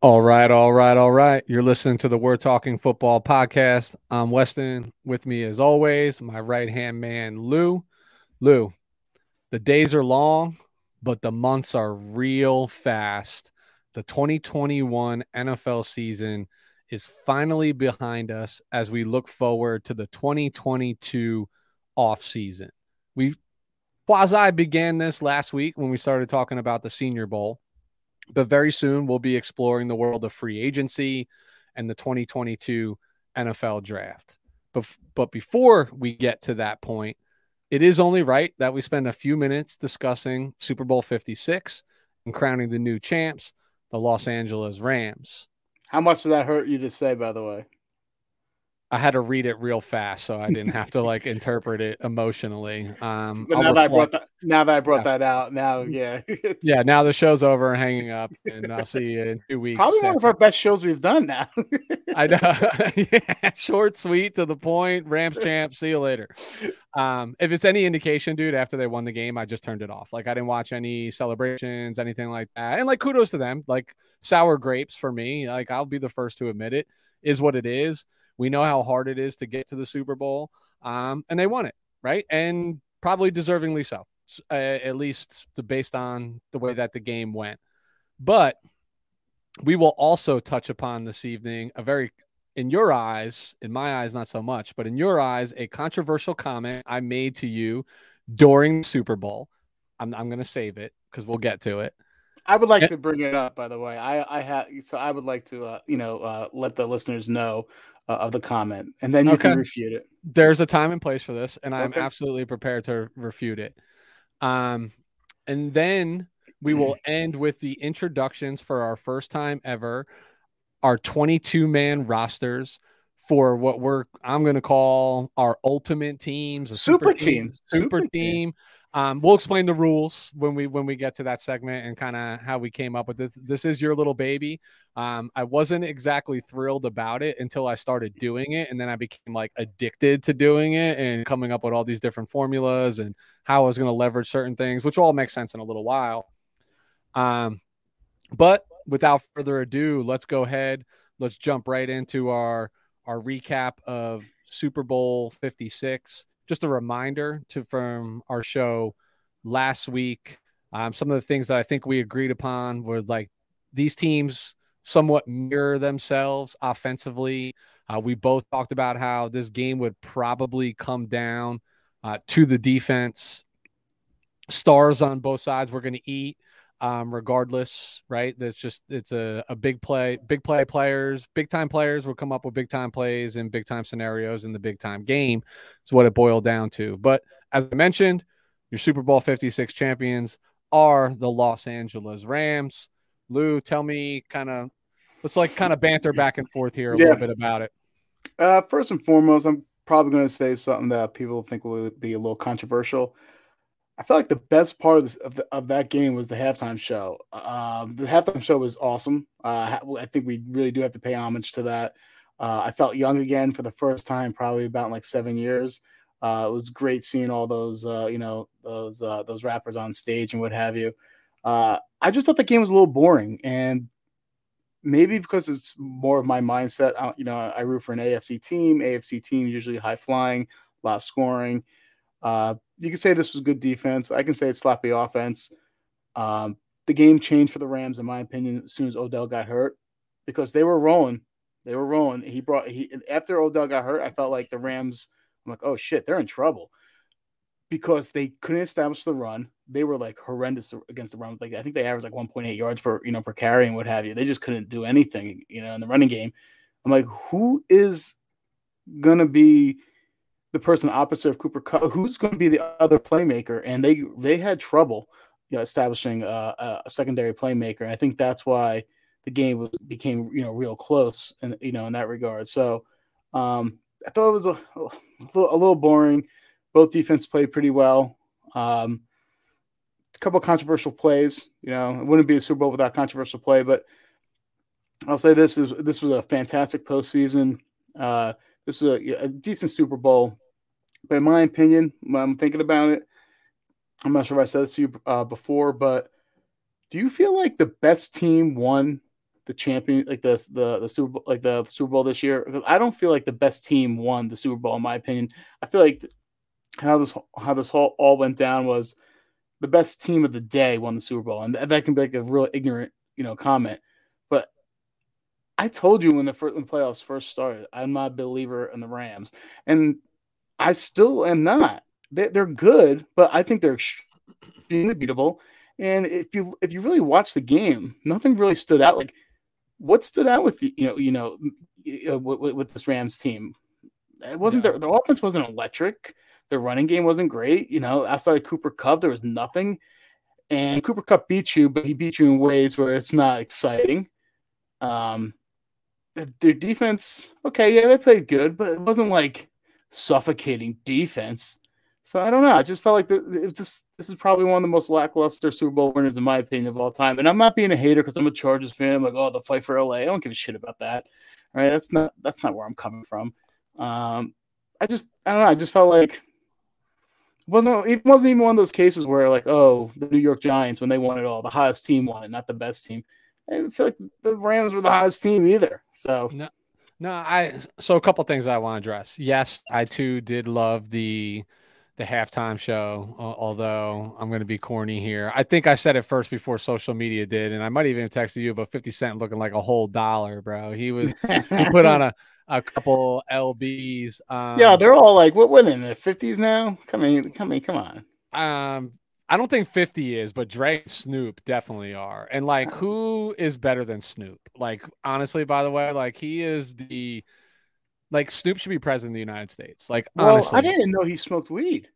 All right, all right, all right. You're listening to the We're Talking Football podcast. I'm Weston. With me, as always, my right hand man, Lou. Lou, the days are long, but the months are real fast. The 2021 NFL season is finally behind us as we look forward to the 2022 offseason. We quasi began this last week when we started talking about the Senior Bowl but very soon we'll be exploring the world of free agency and the 2022 NFL draft. But, but before we get to that point, it is only right that we spend a few minutes discussing Super Bowl 56 and crowning the new champs, the Los Angeles Rams. How much did that hurt you to say, by the way? I had to read it real fast, so I didn't have to like interpret it emotionally. Um, but now that I brought that, now that I brought yeah. that out, now yeah, yeah. Now the show's over and hanging up, and I'll see you in two weeks. Probably one of our best shows we've done now. I know, yeah, short, sweet, to the point. Rams champ. See you later. Um, if it's any indication, dude, after they won the game, I just turned it off. Like I didn't watch any celebrations, anything like that. And like kudos to them. Like sour grapes for me. Like I'll be the first to admit it is what it is we know how hard it is to get to the Super Bowl, um, and they won it, right? And probably deservingly so, uh, at least the, based on the way that the game went. But we will also touch upon this evening a very, in your eyes, in my eyes, not so much, but in your eyes, a controversial comment I made to you during the Super Bowl. I'm, I'm going to save it because we'll get to it. I would like to bring it up, by the way. I I have so I would like to uh, you know uh, let the listeners know uh, of the comment, and then you okay. can refute it. There's a time and place for this, and I'm okay. absolutely prepared to refute it. Um, and then we will end with the introductions for our first time ever, our 22 man rosters for what we're I'm going to call our ultimate teams, super, super team, team, super, super team. Um, we'll explain the rules when we when we get to that segment and kind of how we came up with this. This is your little baby. Um, I wasn't exactly thrilled about it until I started doing it, and then I became like addicted to doing it and coming up with all these different formulas and how I was going to leverage certain things, which will all make sense in a little while. Um, but without further ado, let's go ahead. Let's jump right into our our recap of Super Bowl 56 just a reminder to from our show last week. Um, some of the things that I think we agreed upon were like these teams somewhat mirror themselves offensively. Uh, we both talked about how this game would probably come down uh, to the defense. Stars on both sides we're going to eat um, regardless, right? That's just it's a, a big play, big play players, big time players will come up with big time plays and big time scenarios in the big time game. Is what it boiled down to. But as I mentioned, your Super Bowl 56 champions are the Los Angeles Rams. Lou, tell me kind of let's like kind of banter back and forth here a yeah. little bit about it. Uh, first and foremost, I'm probably going to say something that people think will be a little controversial. I feel like the best part of, this, of, the, of that game was the halftime show. Um, the halftime show was awesome. Uh, I think we really do have to pay homage to that. Uh, I felt young again for the first time, probably about like seven years. Uh, it was great seeing all those, uh, you know, those uh, those rappers on stage and what have you. I just thought the game was a little boring, and maybe because it's more of my mindset. you know, I root for an AFC team. AFC team usually high flying, a lot of scoring. Uh, you can say this was good defense. I can say it's sloppy offense. Um, the game changed for the Rams, in my opinion, as soon as Odell got hurt because they were rolling. They were rolling. He brought he after Odell got hurt. I felt like the Rams. I'm like, oh shit, they're in trouble because they couldn't establish the run. They were like horrendous against the run. Like I think they averaged like 1.8 yards per you know per carry and what have you. They just couldn't do anything you know in the running game. I'm like, who is gonna be the person opposite of Cooper Kupp, who's going to be the other playmaker, and they they had trouble, you know, establishing a, a secondary playmaker. And I think that's why the game became you know real close, and you know in that regard. So um, I thought it was a, a, little, a little boring. Both defense played pretty well. Um, a couple controversial plays. You know, it wouldn't be a Super Bowl without controversial play, but I'll say this is this was a fantastic postseason. Uh, this was a, a decent Super Bowl. But in my opinion, when I'm thinking about it, I'm not sure if I said this to you uh, before, but do you feel like the best team won the champion, like the the the Super Bowl, like the Super Bowl this year. Because I don't feel like the best team won the Super Bowl, in my opinion. I feel like how this how this whole all went down was the best team of the day won the Super Bowl, and that can be like a real ignorant, you know, comment. But I told you when the first when playoffs first started, I'm not a believer in the Rams, and I still am not. They, they're good, but I think they're extremely beatable. And if you if you really watch the game, nothing really stood out. Like what stood out with you know you know uh, with, with this Rams team? It wasn't yeah. their the offense wasn't electric. Their running game wasn't great. You know, outside of Cooper Kupp, there was nothing. And Cooper Kupp beat you, but he beat you in ways where it's not exciting. Um, their defense, okay, yeah, they played good, but it wasn't like suffocating defense. So I don't know. I just felt like the, this this is probably one of the most lackluster Super Bowl winners in my opinion of all time. And I'm not being a hater because I'm a Chargers fan. I'm like, oh, the fight for LA. I don't give a shit about that. All right, that's not that's not where I'm coming from. Um, I just I don't know. I just felt like it wasn't it wasn't even one of those cases where like, oh, the New York Giants when they won it all, the highest team won it, not the best team. I didn't feel like the Rams were the highest team either. So no, no, I so a couple things I want to address. Yes, I too did love the the halftime show, although I'm going to be corny here. I think I said it first before social media did, and I might even text you, but 50 Cent looking like a whole dollar, bro. He was, he put on a, a couple LBs. Um, yeah, they're all like, what, what in the 50s now? Come in, come in, come on. Um, I don't think 50 is, but Dre and Snoop definitely are. And like, oh. who is better than Snoop? Like, honestly, by the way, like, he is the, like Snoop should be president of the United States. Like well, honestly, I didn't know he smoked weed.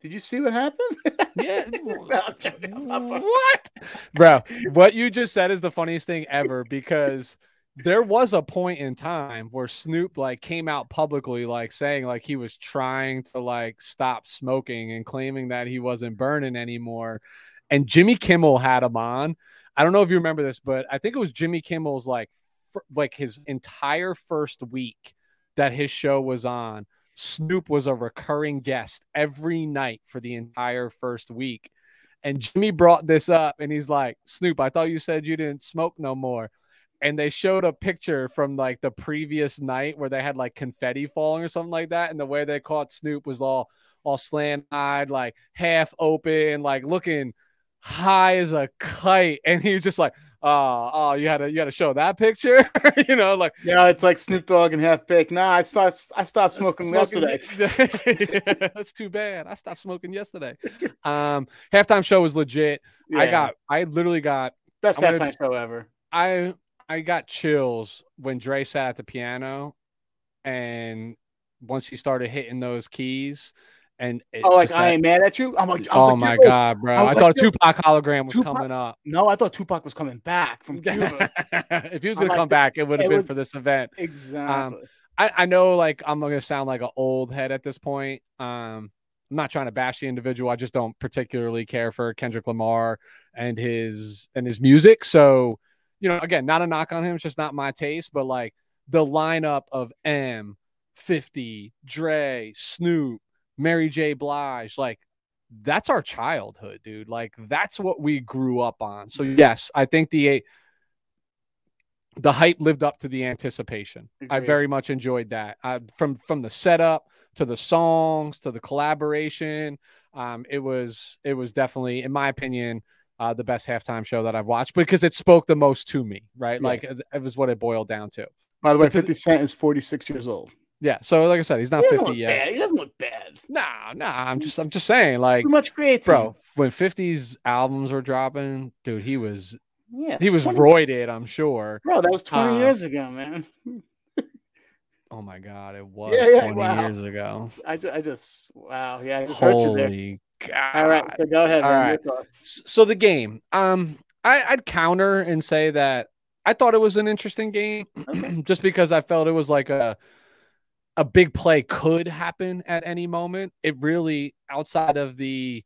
Did you see what happened? Yeah. what? Bro, what you just said is the funniest thing ever because there was a point in time where Snoop like came out publicly like saying like he was trying to like stop smoking and claiming that he wasn't burning anymore. And Jimmy Kimmel had him on. I don't know if you remember this, but I think it was Jimmy Kimmel's like like his entire first week that his show was on, Snoop was a recurring guest every night for the entire first week. And Jimmy brought this up and he's like, Snoop, I thought you said you didn't smoke no more. And they showed a picture from like the previous night where they had like confetti falling or something like that. And the way they caught Snoop was all all slant eyed, like half open, like looking high as a kite. And he was just like, oh, oh, you had to you had to show that picture, you know, like yeah, it's like Snoop Dogg and Half Baked. Nah, I start I stopped smoking, smoking yesterday. yeah, that's too bad. I stopped smoking yesterday. Um, halftime show was legit. Yeah. I got I literally got best I'm halftime show ever. I I got chills when Dre sat at the piano, and once he started hitting those keys, and oh, like I ain't mad at you. I'm like, oh like, my god, bro! I, I like, thought Tupac hologram was Tupac, coming up. No, I thought Tupac was coming back from Cuba. if he was gonna come back, it would have been was, for this event. Exactly. Um, I, I know, like I'm gonna sound like an old head at this point. Um, I'm not trying to bash the individual. I just don't particularly care for Kendrick Lamar and his and his music. So, you know, again, not a knock on him. It's just not my taste. But like the lineup of M, 50, Dre, Snoop, Mary J. Blige, like that's our childhood, dude. Like that's what we grew up on. So yes, I think the the hype lived up to the anticipation. Agreed. I very much enjoyed that. Uh, from from the setup to the songs to the collaboration, um, it was it was definitely, in my opinion, uh, the best halftime show that I've watched because it spoke the most to me. Right, yes. like it, it was what it boiled down to. By the way, Fifty Cent is forty six years old. Yeah, so like I said, he's not he 50 yet. Bad. He doesn't look bad. Nah, nah. I'm just, I'm just saying, like, too much creativity, bro. When 50's albums were dropping, dude, he was, yeah, he was 20... roided. I'm sure, bro. That was 20 uh, years ago, man. oh my god, it was yeah, yeah, 20 wow. years ago. I, just, I just, wow, yeah, I just Holy God. All right, so go ahead. All man, right. So the game, um, I, I'd counter and say that I thought it was an interesting game, okay. just because I felt it was like a a big play could happen at any moment. It really outside of the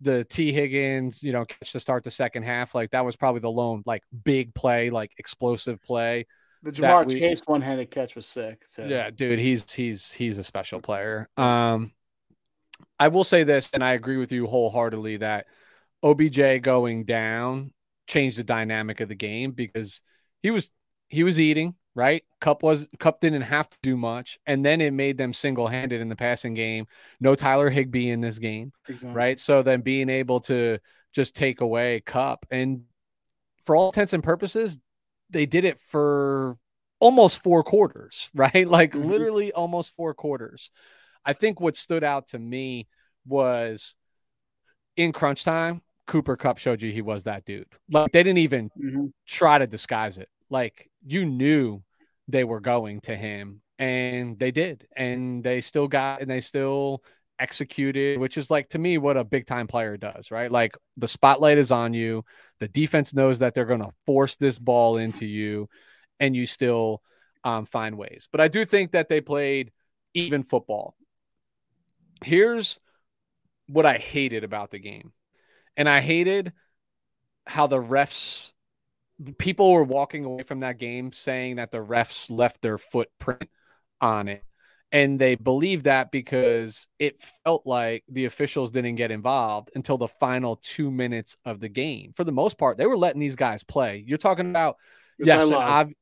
the Tee Higgins, you know, catch to start the second half, like that was probably the lone like big play, like explosive play. The Ja'Marr we, Chase one handed catch was sick. So. Yeah, dude, he's he's he's a special player. Um I will say this, and I agree with you wholeheartedly that OBJ going down changed the dynamic of the game because he was he was eating right. Kupp was Kupp didn't have to do much, and then it made them single handed in the passing game. No Tyler Higbee in this game, exactly. right? So then being able to just take away Kupp and for all intents and purposes, they did it for almost four quarters, right? Like mm-hmm. literally almost four quarters. I think what stood out to me was in crunch time, Cooper Kupp showed you he was that dude. Like they didn't even mm-hmm. try to disguise it. Like you knew they were going to him and they did. And they still got and they still executed, which is like to me what a big time player does, right? Like the spotlight is on you. The defense knows that they're going to force this ball into you and you still um, find ways. But I do think that they played even football. Here's what I hated about the game. And I hated how the refs people were walking away from that game saying that the refs left their footprint on it. And they believed that because it felt like the officials didn't get involved until the final two minutes of the game. For the most part, they were letting these guys play. You're talking about, yes, ob-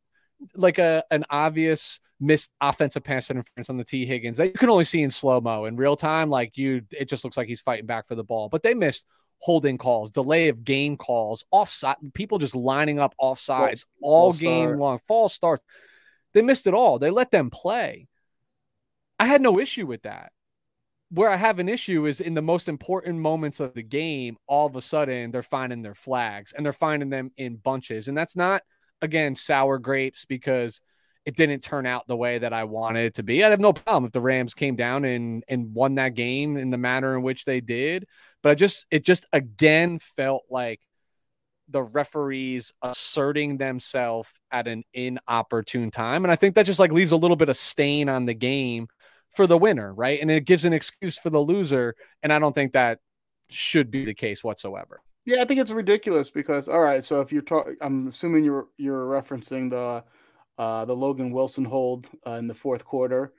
like a an obvious missed offensive pass interference on the Tee Higgins that you can only see in slow mo in real time. Like you, it just looks like he's fighting back for the ball. But they missed holding calls, delay of game calls, offside, people just lining up offsides all game start. long, false starts. They missed it all. They let them play. I had no issue with that. Where I have an issue is in the most important moments of the game, all of a sudden they're finding their flags and they're finding them in bunches. And that's not again, sour grapes because it didn't turn out the way that I wanted it to be. I'd have no problem if the Rams came down and and won that game in the manner in which they did. But I just it just again felt like the referees asserting themselves at an inopportune time. And I think that just like leaves a little bit of stain on the game for the winner, right? And it gives an excuse for the loser. And I don't think that should be the case whatsoever. Yeah, I think it's ridiculous because all right, so if you're talking, I'm assuming you're you're referencing the uh, the Logan Wilson hold uh, in the fourth quarter.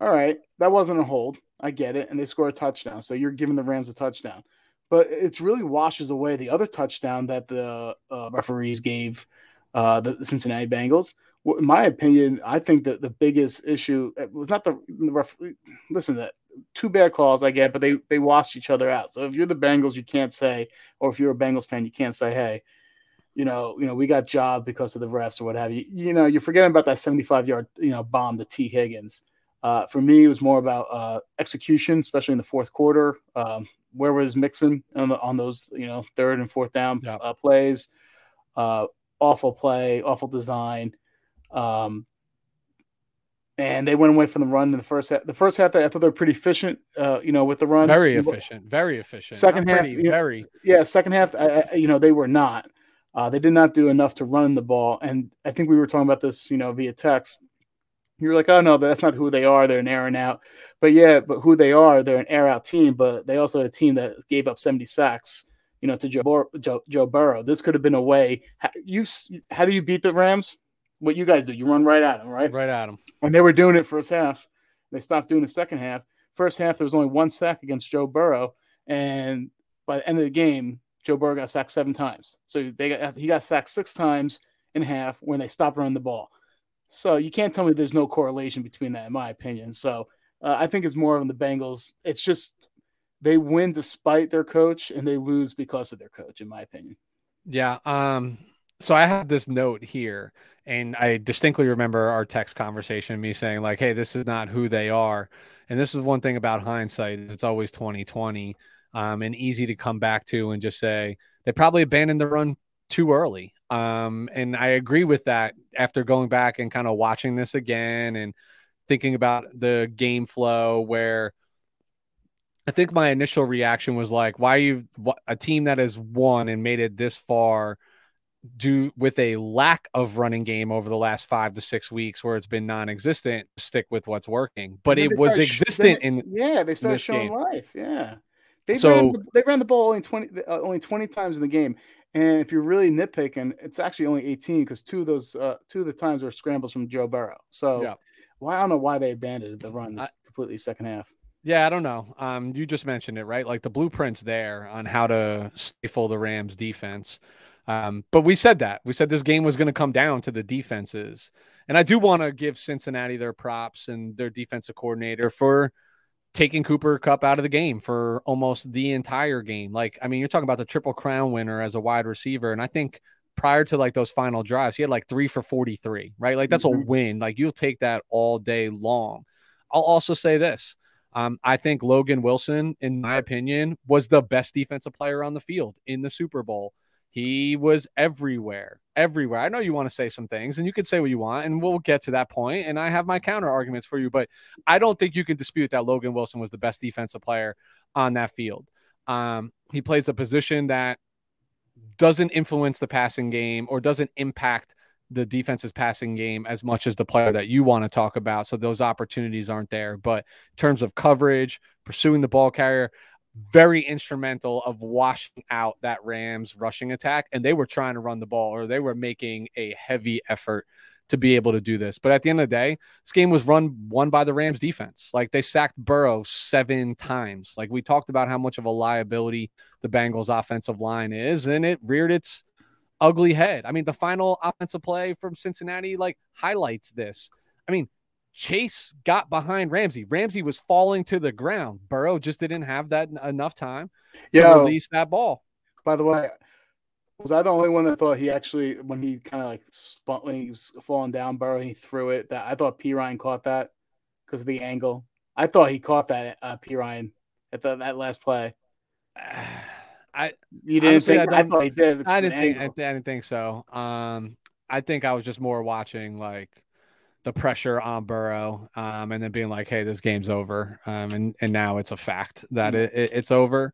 All right, that wasn't a hold. I get it, and they score a touchdown, so you're giving the Rams a touchdown. But it really washes away the other touchdown that the uh, referees gave uh, the Cincinnati Bengals. in my opinion, I think that the biggest issue was not the, the ref. Listen, to that two bad calls I get, but they they washed each other out. So if you're the Bengals, you can't say, or if you're a Bengals fan, you can't say, hey, you know, you know, we got job because of the refs or what have you. You know, you're forgetting about that 75 yard, you know, bomb to Tee Higgins. Uh, for me, it was more about uh, execution, especially in the fourth quarter. Um, where was Mixon on, the, on, those, you know, third and fourth down yep. uh, plays? Uh, awful play, awful design. Um, and they went away from the run in the first half. The first half, I thought they were pretty efficient, uh, you know, with the run. Very efficient, very efficient. Second half, pretty, know, very yeah. Second half, I, I, you know, they were not. Uh, they did not do enough to run the ball, and I think we were talking about this, you know, via text. You're like, oh no, that's not who they are. They're an air and out. But yeah, but who they are, they're an air out team. But they also had a team that gave up 70 sacks, you know, to Joe, Joe, Joe Burrow. This could have been a way. You, how do you beat the Rams? What you guys do. You run right at them, right? Right at them. And they were doing it first half. They stopped doing the second half. First half, there was only one sack against Joe Burrow, and by the end of the game, Joe Burrow got sacked seven times. So they got he got sacked six times in half when they stopped running the ball. So you can't tell me there's no correlation between that, in my opinion. So uh, I think it's more on the Bengals. It's just they win despite their coach, and they lose because of their coach, in my opinion. Yeah. Um. So I have this note here and I distinctly remember our text conversation, me saying like, "Hey, this is not who they are." And this is one thing about hindsight: it's always twenty twenty, um, and easy to come back to and just say they probably abandoned the run too early. Um, and I agree with that after going back and kind of watching this again and thinking about the game flow where I think my initial reaction was like, why you a team that has won and made it this far do with a lack of running game over the last five to six weeks where it's been non-existent stick with what's working but it was existent sh- in yeah they started showing game. life yeah they so ran the, they ran the ball only 20 uh, only 20 times in the game and if you're really nitpicking it's actually only 18 because two of those uh, two of the times were scrambles from joe burrow so yeah. well, i don't know why they abandoned the run this completely second half yeah, I don't know. Um, you just mentioned it, right? Like the blueprint's there on how to stifle the Rams defense. Um, but we said that we said this game was going to come down to the defenses, and I do want to give Cincinnati their props and their defensive coordinator for taking Cooper Kupp out of the game for almost the entire game. Like, I mean, you're talking about the triple crown winner as a wide receiver, and I think prior to like those final drives, he had like three for 43, right? Like that's mm-hmm. a win. Like you'll take that all day long. I'll also say this. Um, I think Logan Wilson, in my opinion, was the best defensive player on the field in the Super Bowl. He was everywhere, everywhere. I know you want to say some things, and you can say what you want, and we'll get to that point. And I have my counter arguments for you, but I don't think you can dispute that Logan Wilson was the best defensive player on that field. Um, he plays a position that doesn't influence the passing game or doesn't impact the defense's passing game as much as the player that you want to talk about. So those opportunities aren't there. But in terms of coverage, pursuing the ball carrier, very instrumental of washing out that Rams rushing attack. And they were trying to run the ball or they were making a heavy effort to be able to do this. But at the end of the day, this game was run won by the Rams defense. Like they sacked Burrow seven times. Like we talked about how much of a liability the Bengals offensive line is, and it reared its ugly head. I mean, the final offensive play from Cincinnati like highlights this. I mean, Chase got behind Ramsey. Ramsey was falling to the ground. Burrow just didn't have that enough time to release that ball. By the way, was I the only one that thought he actually, when he kind of like spun, when he was falling down, Burrow, he threw it. That I thought Perine caught that because of the angle. I thought he caught that uh, Perine at the, that last play. I you didn't think I, I, thought he did. I didn't think I, I, didn't think so. Um, I think I was just more watching like the pressure on Burrow, um, and then being like, "Hey, this game's over," um, and and now it's a fact that mm-hmm. it, it, it's over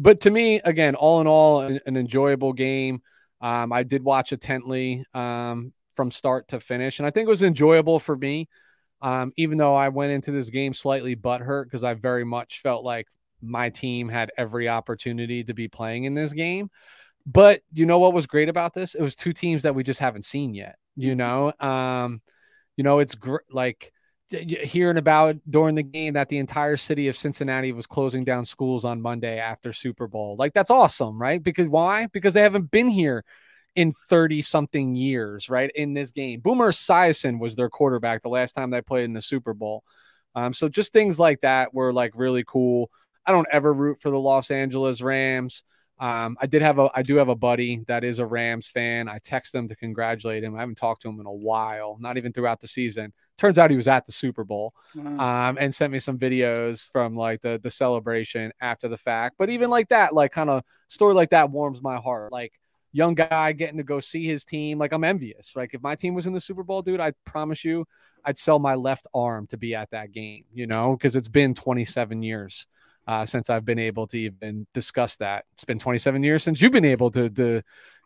but to me, again, all in all, an, an enjoyable game. Um, I did watch intently um, from start to finish, and I think it was enjoyable for me. Um, even though I went into this game slightly butthurt because I very much felt like my team had every opportunity to be playing in this game. But you know what was great about this? It was two teams that we just haven't seen yet. You mm-hmm. know, um, you know, it's gr- like hearing about during the game that the entire city of Cincinnati was closing down schools on Monday after Super Bowl. Like that's awesome, right? Because why? Because they haven't been here in 30 something years, right? In this game. Boomer Esiason was their quarterback the last time they played in the Super Bowl. Um, so just things like that were like really cool. I don't ever root for the Los Angeles Rams. Um, I did have a I do have a buddy that is a Rams fan. I text him to congratulate him. I haven't talked to him in a while, not even throughout the season. Turns out he was at the Super Bowl um, and sent me some videos from like the the celebration after the fact. But even like that, like kind of story like that warms my heart. Like young guy getting to go see his team. Like I'm envious. Like if my team was in the Super Bowl, dude, I promise you, I'd sell my left arm to be at that game. You know, because it's been 27 years. Uh, since I've been able to even discuss that. It's been 27 years since you've been able to, to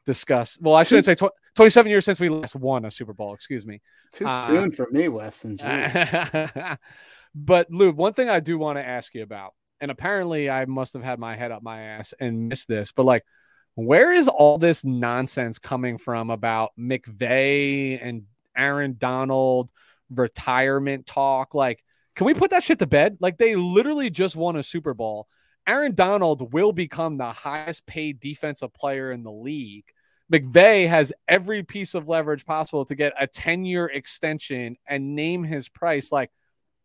discuss. Well, I shouldn't say tw- 27 years since we last won a Super Bowl. Excuse me. Too uh, soon for me, Weston. but Lou, one thing I do want to ask you about, and apparently I must have had my head up my ass and missed this, but like, where is all this nonsense coming from about McVay and Aaron Donald retirement talk? Like, can we put that shit to bed? Like, they literally just won a Super Bowl Aaron Donald will become the highest paid defensive player in the league. McVay has every piece of leverage possible to get a 10 year extension and name his price. Like,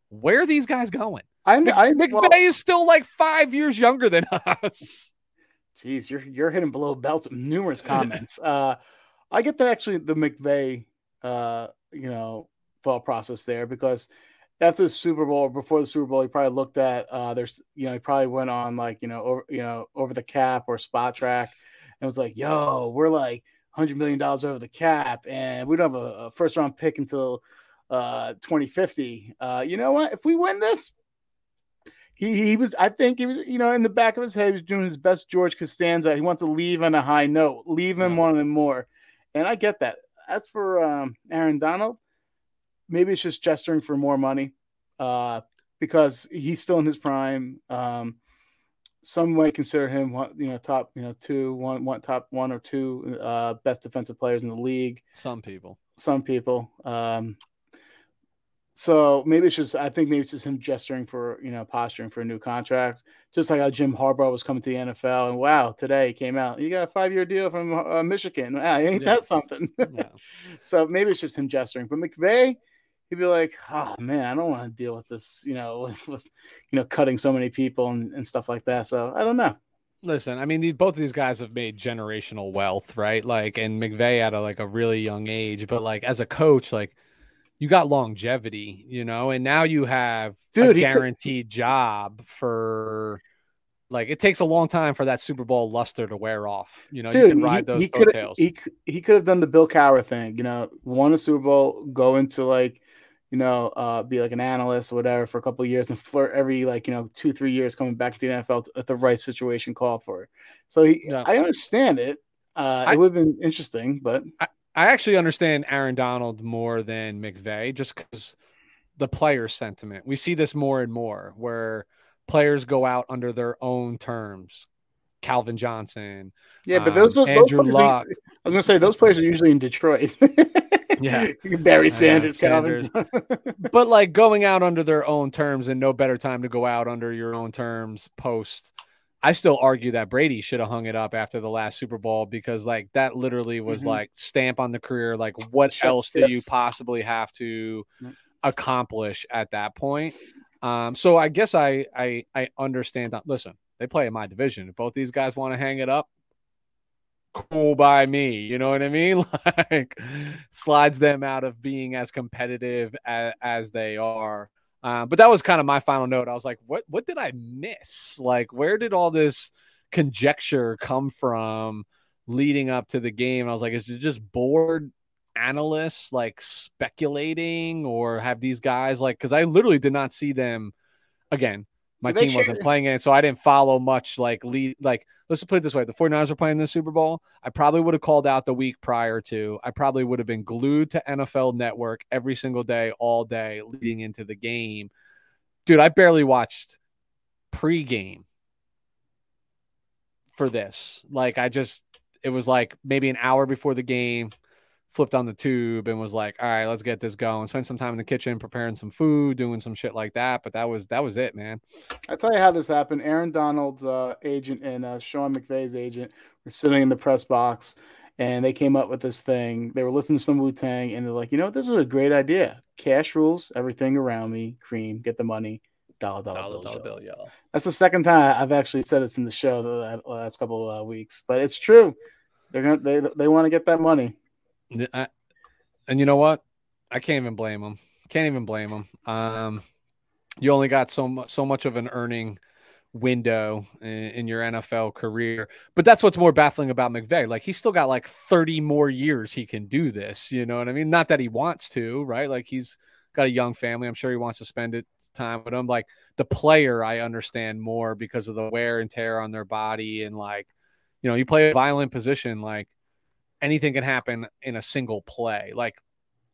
where are these guys going? I, I McVay well, is still like five years younger than us. Jeez, you're you're hitting below belt numerous comments. uh, I get the actually the McVay, uh, you know, thought process there because after the Super Bowl, or before the Super Bowl, he probably looked at uh, there's you know he probably went on like you know over you know over the cap or Spotrac and was like, "Yo, we're like hundred million dollars over the cap, and we don't have a, a first round pick until uh, 2050. Uh, you know what? If we win this." He, he was, I think he was, you know, in the back of his head, he was doing his best George Costanza. He wants to leave on a high note, leave him wanting more. And I get that. As for um, Aaron Donald, maybe it's just gesturing for more money uh, because he's still in his prime. Um, some might consider him, you know, top, you know, two, one, one, top one or two uh, best defensive players in the league. Some people. Some people. Um, so maybe it's just I think maybe it's just him gesturing for you know posturing for a new contract, just like how Jim Harbaugh was coming to the NFL and wow today he came out you got a five year deal from uh, Michigan wow ain't yeah. that something yeah. so maybe it's just him gesturing but McVay he'd be like oh man I don't want to deal with this you know with, with you know cutting so many people and, and stuff like that so I don't know Listen, I mean, both of these guys have made generational wealth, right? Like, and McVay at a like a really young age, but like as a coach, like you got longevity, you know, and now you have Dude, a guaranteed could... job for like it takes a long time for that Super Bowl luster to wear off. You know, Dude, you can ride those he, could he, he could have done the Bill Cowher thing, you know, won a Super Bowl, go into like, you know, uh, be like an analyst or whatever for a couple years and for every like, you know, two, three years coming back to the NFL at the right situation called for it. So he, yeah. I understand it. Uh, I, it would have been interesting, but I, I actually understand Aaron Donald more than McVay just because the player sentiment. We see this more and more where players go out under their own terms. Calvin Johnson. Yeah, but those, um, are Andrew those Luck. I was gonna say those players are usually in Detroit. yeah, Barry Sanders, Calvin. but like going out under their own terms, and no better time to go out under your own terms post I still argue that Brady should have hung it up after the last Super Bowl because like that literally was mm-hmm. like stamp on the career. Like what else do you possibly have to accomplish at that point? Um, so I guess I I I understand that. Listen, they play in my division. If both these guys want to hang it up, cool by me. You know what I mean? Like slides them out of being as competitive as, as they are. Uh, but that was kind of my final note. I was like, what what did I miss? Like, where did all this conjecture come from leading up to the game? I was like, is it just bored analysts like speculating, or have these guys like? Because I literally did not see them. Again, my team wasn't playing it, so I didn't follow much like lead like let's put it this way the 49ers were playing the Super Bowl. I probably would have called out the week prior to. I probably would have been glued to NFL Network every single day, all day leading into the game. Dude, I barely watched pregame for this. Like, I just, it was like maybe an hour before the game flipped on the tube and was like, all right, let's get this going. Spend some time in the kitchen preparing some food, doing some shit like that. But that was that was it, man. I tell you how this happened. Aaron Donald's uh, agent and uh, Sean McVay's agent were sitting in the press box and they came up with this thing. They were listening to some Wu Tang and they're like, you know what, this is a great idea. Cash rules everything around me. Cream, get the money. Dollar, dollar, dollar, bill, dollar bill, y'all. That's the second time I've actually said it's in the show the last couple of uh, weeks, but it's true. They're gonna they they want to get that money. I, and you know what? I can't even blame them. Can't even blame them. Um, you only got so much, so much of an earning window in, in, your NFL career. But that's what's more baffling about McVay. Like he's still got like 30 more years he can do this. You know what I mean? Not that he wants to, right? Like he's got a young family. I'm sure he wants to spend it time with them. Like the player, I understand more because of the wear and tear on their body and like, you know, you play a violent position, like anything can happen in a single play. Like,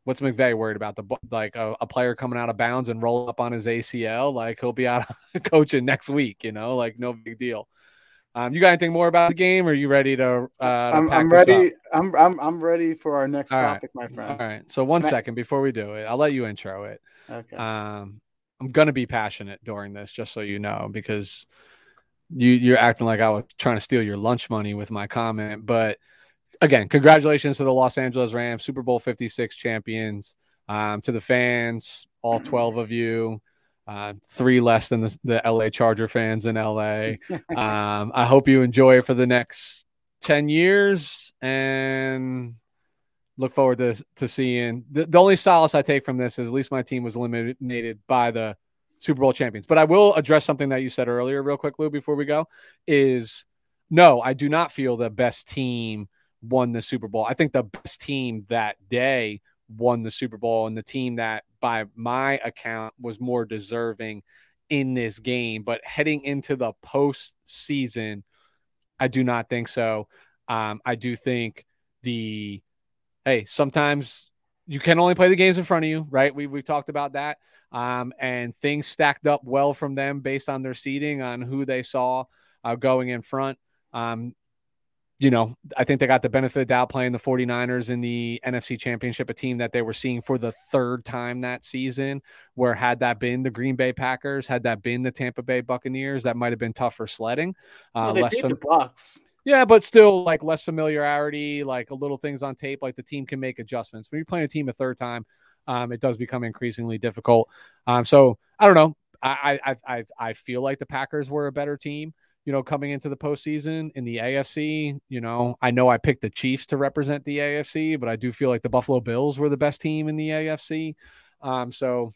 what's McVay worried about? The like a, a, player coming out of bounds and roll up on his ACL, like he'll be out coaching next week. You know, like no big deal. Um, you got anything more about the game? Or are you ready to? Uh, to I'm, I'm ready. I'm, I'm I'm ready for our next All topic, right. my friend. All right. So one Can second I... before we do it, I'll let you intro it. Okay. Um, I'm gonna be passionate during this, just so you know, because you you're acting like I was trying to steal your lunch money with my comment, but again, congratulations to the Los Angeles Rams, Super Bowl 56 champions. Um, to the fans, all 12 of you, uh, three less than the, the, LA Charger fans in LA. Um, I hope you enjoy it for the next 10 years and look forward to, to seeing. The, the only solace I take from this is at least my team was eliminated by the Super Bowl champions. But I will address something that you said earlier, real quick, Lou, before we go. Is no, I do not feel the best team won the Super Bowl. I think the best team that day won the Super Bowl and the team that, by my account, was more deserving in this game. But heading into the postseason, I do not think so. Um, I do think the hey, sometimes you can only play the games in front of you, right? We we've talked about that. Um, and things stacked up well from them based on their seating on who they saw uh, going in front. Um, you know, I think they got the benefit of doubt playing the 49ers in the NFC Championship, a team that they were seeing for the third time that season. Where had that been the Green Bay Packers, had that been the Tampa Bay Buccaneers, that might have been tougher sledding. Uh, well, they less beat the Bucks. Yeah, but still, like less familiarity, like a little things on tape, like the team can make adjustments. When you're playing a team a third time, um, it does become increasingly difficult. Um, so I don't know. I, I I I feel like the Packers were a better team you know, coming into the postseason in the AFC. You know, I know I picked the Chiefs to represent the AFC, but I do feel like the Buffalo Bills were the best team in the AFC. Um, so,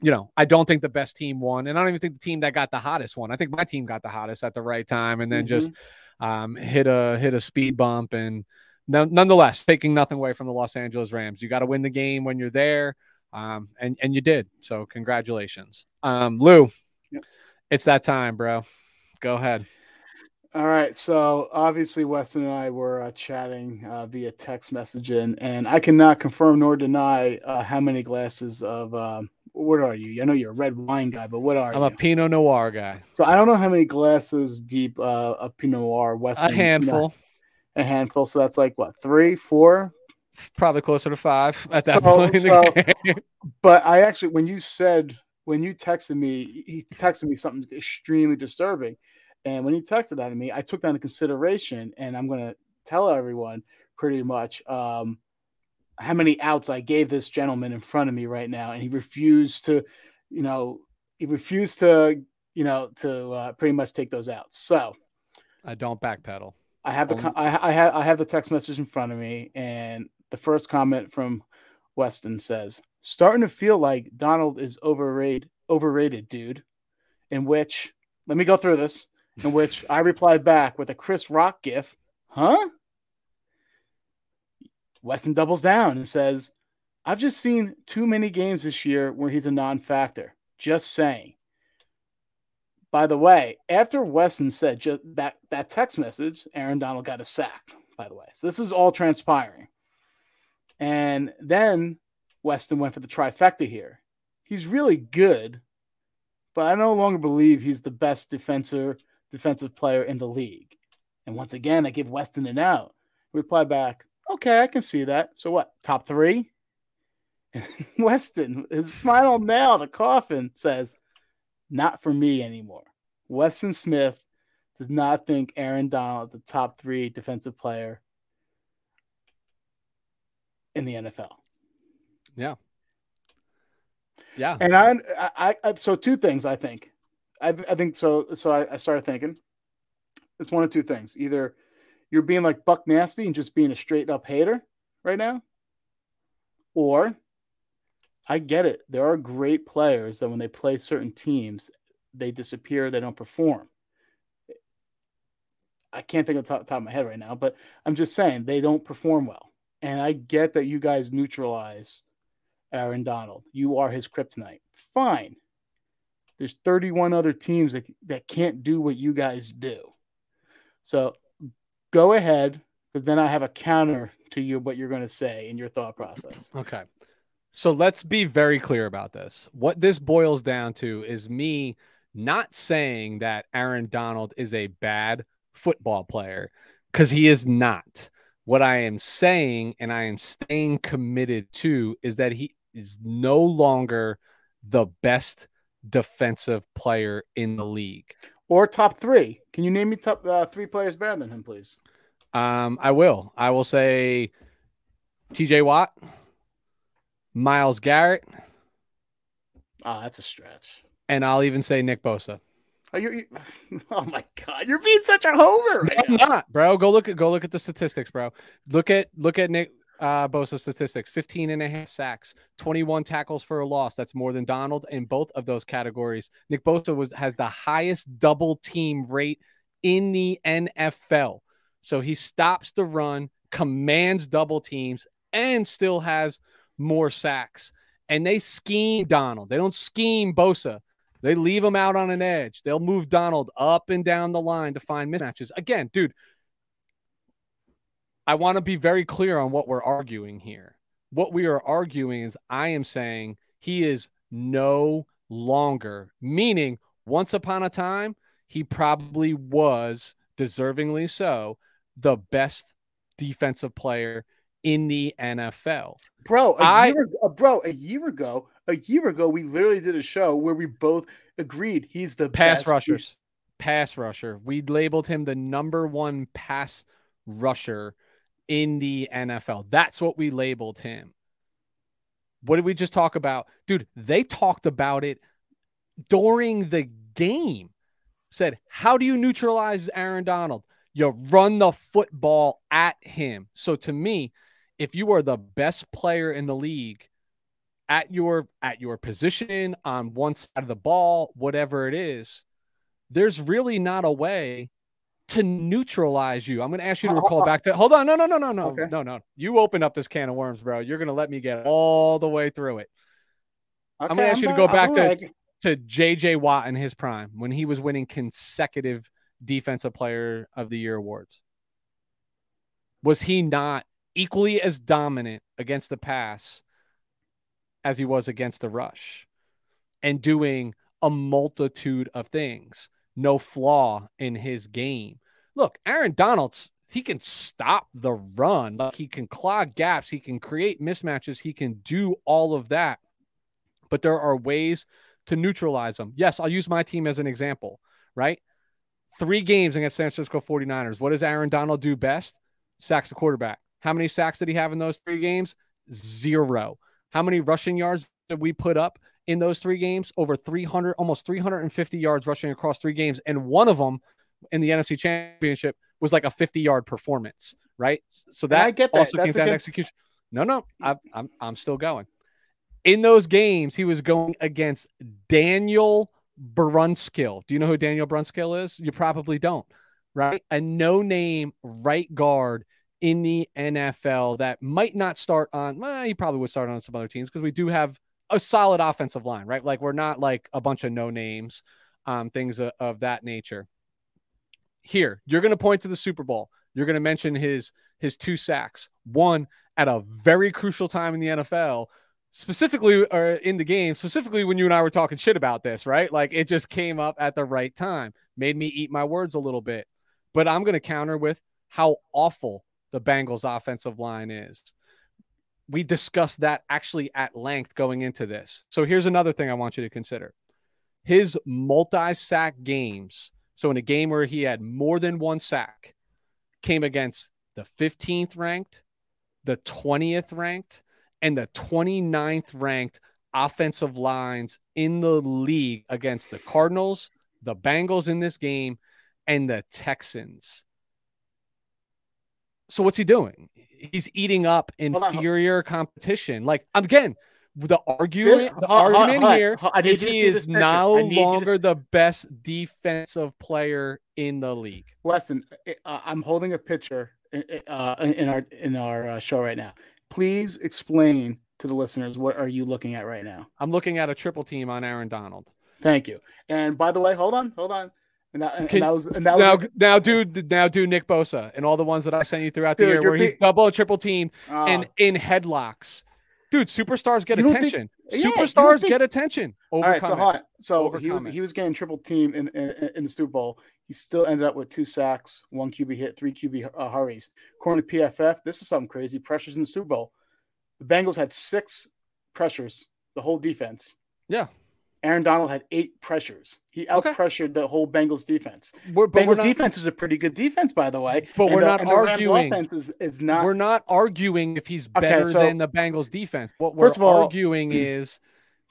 you know, I don't think the best team won, and I don't even think the team that got the hottest one. I think my team got the hottest at the right time, and then mm-hmm. just um, hit a hit a speed bump. And nonetheless, taking nothing away from the Los Angeles Rams, you got to win the game when you're there, um, and and you did. So, congratulations, um, Lou. Yep. It's that time, bro. Go ahead. All right. So obviously, Weston and I were uh, chatting uh, via text messaging, and I cannot confirm nor deny uh, how many glasses of um, what are you? I know you're a red wine guy, but what are you? I'm you? a Pinot Noir guy. So I don't know how many glasses deep uh, of Pinot Noir Weston. A handful. a handful. So that's like what three, four? Probably closer to five at that so, point. So, but I actually, when you said when you texted me, he texted me something extremely disturbing. And when he texted that to me, I took that into consideration, and I'm going to tell everyone pretty much um, how many outs I gave this gentleman in front of me right now, and he refused to, you know, he refused to, you know, to uh, pretty much take those outs. So I don't backpedal. I have the I, I have I have the text message in front of me, and the first comment from Weston says, "Starting to feel like Donald is overrated, overrated, dude." In which, let me go through this in which I replied back with a Chris Rock gif, huh? Weston doubles down and says, I've just seen too many games this year where he's a non factor. Just saying. By the way, after Weston said just that, that text message, Aaron Donald got a sack, by the way. So this is all transpiring. And then Weston went for the trifecta here. He's really good, but I no longer believe he's the best defender defensive player in the league. And once again, I give Weston an out. Reply back, okay, I can see that. So what? Top three? Weston, his final nail, the coffin says, not for me anymore. Weston Smith does not think Aaron Donald is a top three defensive player in the NFL. Yeah. Yeah. And I, I, I so two things I think. I, I think so. So I, I started thinking it's one of two things. Either you're being like Buck Nasty and just being a straight up hater right now, or I get it. There are great players that when they play certain teams, they disappear, they don't perform. I can't think of the top, top of my head right now, but I'm just saying they don't perform well. And I get that you guys neutralize Aaron Donald. You are his kryptonite. Fine. There's 31 other teams that, that can't do what you guys do. So go ahead, because then I have a counter to you what you're going to say in your thought process. Okay. So let's be very clear about this. What this boils down to is me not saying that Aaron Donald is a bad football player, because he is not. What I am saying and I am staying committed to is that he is no longer the best defensive player in the league. Or top three. Can you name me top uh, three players better than him, please? Um, I will. I will say TJ Watt, Myles Garrett. Oh, that's a stretch. And I'll even say Nick Bosa. Oh, you, oh my god, you're being such a homer. Right I'm not, bro. Go look at go look at the statistics, bro. Look at look at Nick uh, Bosa statistics 15 and a half sacks, 21 tackles for a loss. That's more than Donald in both of those categories. Nick Bosa was has the highest double team rate in the NFL. So he stops the run, commands double teams, and still has more sacks. And they scheme Donald. They don't scheme Bosa. They leave him out on an edge. They'll move Donald up and down the line to find mismatches. Again, dude, I want to be very clear on what we're arguing here. What we are arguing is I am saying he is no longer, meaning once upon a time, he probably was deservingly so the best defensive player in the NFL. Bro, a I, year ago, uh, bro, a year ago, a year ago, we literally did a show where we both agreed he's the pass rushers. Pass rusher. We labeled him the number one pass rusher in the NFL. That's what we labeled him. What did we just talk about? Dude, they talked about it during the game. Said, How do you neutralize Aaron Donald? You run the football at him. So to me, if you are the best player in the league at your at your position on one side of the ball, whatever it is, there's really not a way to neutralize you. I'm going to ask you to recall back to. Hold on, no, no, no, no, no, okay. no, no. You open up this can of worms, bro. You're going to let me get all the way through it. Okay, I'm going to ask I'm you to go back to to JJ Watt in his prime when he was winning consecutive defensive player of the year awards. Was he not equally as dominant against the pass as he was against the rush and doing a multitude of things? No flaw in his game. Look, Aaron Donald's he can stop the run, like he can clog gaps, he can create mismatches, he can do all of that. But there are ways to neutralize them. Yes, I'll use my team as an example, right? Three games against San Francisco 49ers. What does Aaron Donald do best? Sacks the quarterback. How many sacks did he have in those three games? Zero. How many rushing yards did we put up in those three games, over 300, almost 350 yards rushing across three games. And one of them in the NFC Championship was like a 50 yard performance, right? So that I get that. also That's came down execution. No, no, I, I'm I'm still going. In those games, he was going against Daniel Brunskill. Do you know who Daniel Brunskill is? You probably don't, right? A no name right guard in the NFL that might not start on, well, he probably would start on some other teams because we do have a solid offensive line, right? Like we're not like a bunch of no names, um, things of, of that nature. Here, you're going to point to the Super Bowl. You're going to mention his his two sacks, one at a very crucial time in the NFL, specifically or in the game, specifically when you and I were talking shit about this, right? Like it just came up at the right time, made me eat my words a little bit. But I'm going to counter with how awful the Bengals offensive line is we discussed that actually at length going into this. So here's another thing I want you to consider. His multi-sack games, so in a game where he had more than one sack, came against the 15th ranked, the 20th ranked, and the 29th ranked offensive lines in the league against the Cardinals, the Bengals in this game, and the Texans. So what's he doing? He's eating up inferior competition. Like again, the argument, the argument here is he is no longer the best defensive player in the league. Listen, uh, I'm holding a picture uh, in our in our uh, show right now. Please explain to the listeners what are you looking at right now? I'm looking at a triple team on Aaron Donald. Thank you. And by the way, hold on, hold on. And that, and that was and that now, was, now do now do Nick Bosa and all the ones that I sent you throughout the dude, year where he's double and triple team uh, and in headlocks. Dude, superstars get attention. Think, superstars yeah, get attention. All right, so hot. So he was he was getting triple team in, in, in the Super Bowl. He still ended up with two sacks, one QB hit, three QB uh, hurries. According to PFF, this is something crazy. Pressures in the Super Bowl. The Bengals had six pressures, the whole defense. Yeah. Aaron Donald had eight pressures. He out pressured okay. the whole Bengals defense. We're, Bengals not, defense is a pretty good defense, by the way. But and we're the, not arguing. offense is, is, not. We're not arguing if he's better okay, so, than the Bengals defense. What we're all, arguing mm. is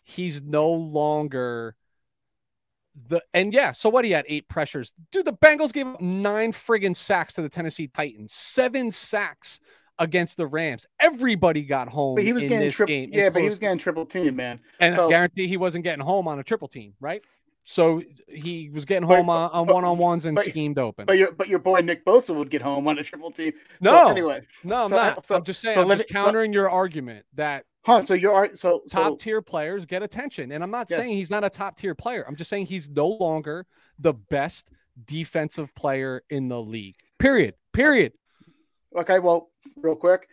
he's no longer the. And yeah, so what? He had eight pressures. Dude, the Bengals gave up nine friggin' sacks to the Tennessee Titans. Seven sacks against the Rams. Everybody got home. But he was getting triple. Yeah, but he was getting triple team, man. And so, I guarantee he wasn't getting home on a triple team, right? So he was getting home but, on, one on ones and but, schemed open. But your but your boy Nick Bosa would get home on a triple team. No, so anyway, no, I'm so, not. So, I'm just saying. So I'm just countering your argument that Huh, so you're so, so top tier players get attention. And I'm not yes. saying he's not a top tier player. I'm just saying he's no longer the best defensive player in the league. Period. Period. Okay, well, real quick.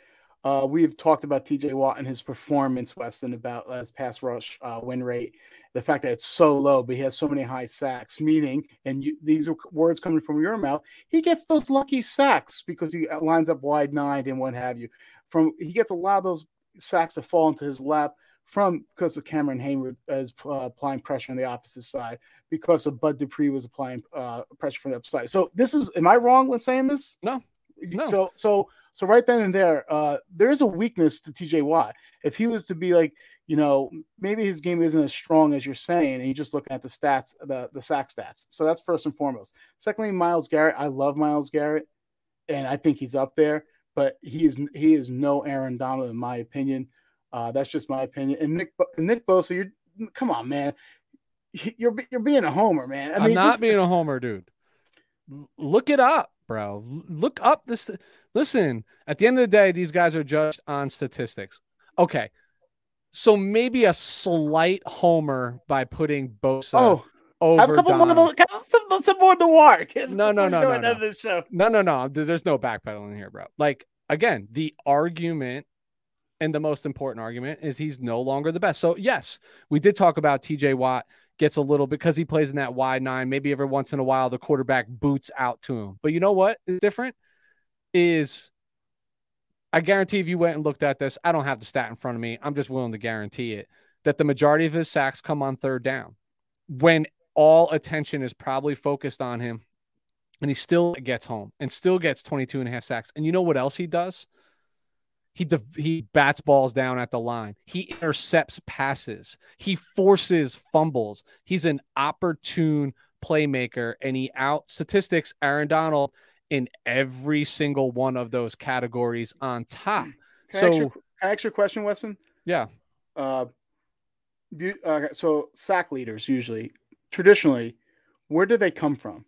Uh, we've talked about TJ Watt and his performance, Weston, about his pass rush uh, win rate, the fact that it's so low, but he has so many high sacks. Meaning, and you, these are words coming from your mouth, he gets those lucky sacks because he lines up wide nine and what have you. From he gets a lot of those sacks to fall into his lap from because of Cameron Heyward is uh, applying pressure on the opposite side because of Bud Dupree was applying uh, pressure from the upside. So this is, am I wrong when saying this? No, no. So so so right then and there, uh, there is a weakness to TJ Watt. If he was to be like, you know, maybe his game isn't as strong as you're saying, and you're just looking at the stats, the the sack stats. So that's first and foremost. Secondly, Myles Garrett. I love Myles Garrett, and I think he's up there, but he is he is no Aaron Donald in my opinion. Uh, that's just my opinion. And Nick Nick Bosa, you're come on, man. You're you're being a homer, man. I am mean, not this, being a homer, dude. Look it up, bro. Look up this. Listen, at the end of the day, these guys are judged on statistics. Okay. So maybe a slight homer by putting Bosa oh, over have a couple Donald. more the, some, some more war. No, no, no, no, no. Show. no, no, no. There's no backpedaling here, bro. Like again, the argument and the most important argument is he's no longer the best. So yes, we did talk about TJ Watt gets a little because he plays in that wide nine. Maybe every once in a while the quarterback boots out to him. But you know what is different? is I guarantee if you went and looked at this, I don't have the stat in front of me. I'm just willing to guarantee it that the majority of his sacks come on third down when all attention is probably focused on him and he still gets home and still gets 22 and a half sacks. And you know what else he does? He he bats balls down at the line. He intercepts passes. He forces fumbles. He's an opportune playmaker and he out statistics Aaron Donald in every single one of those categories on top. Can so, I ask you, I ask you a question, Weston? Yeah. Uh, you, uh, so sack leaders usually, traditionally, where do they come from?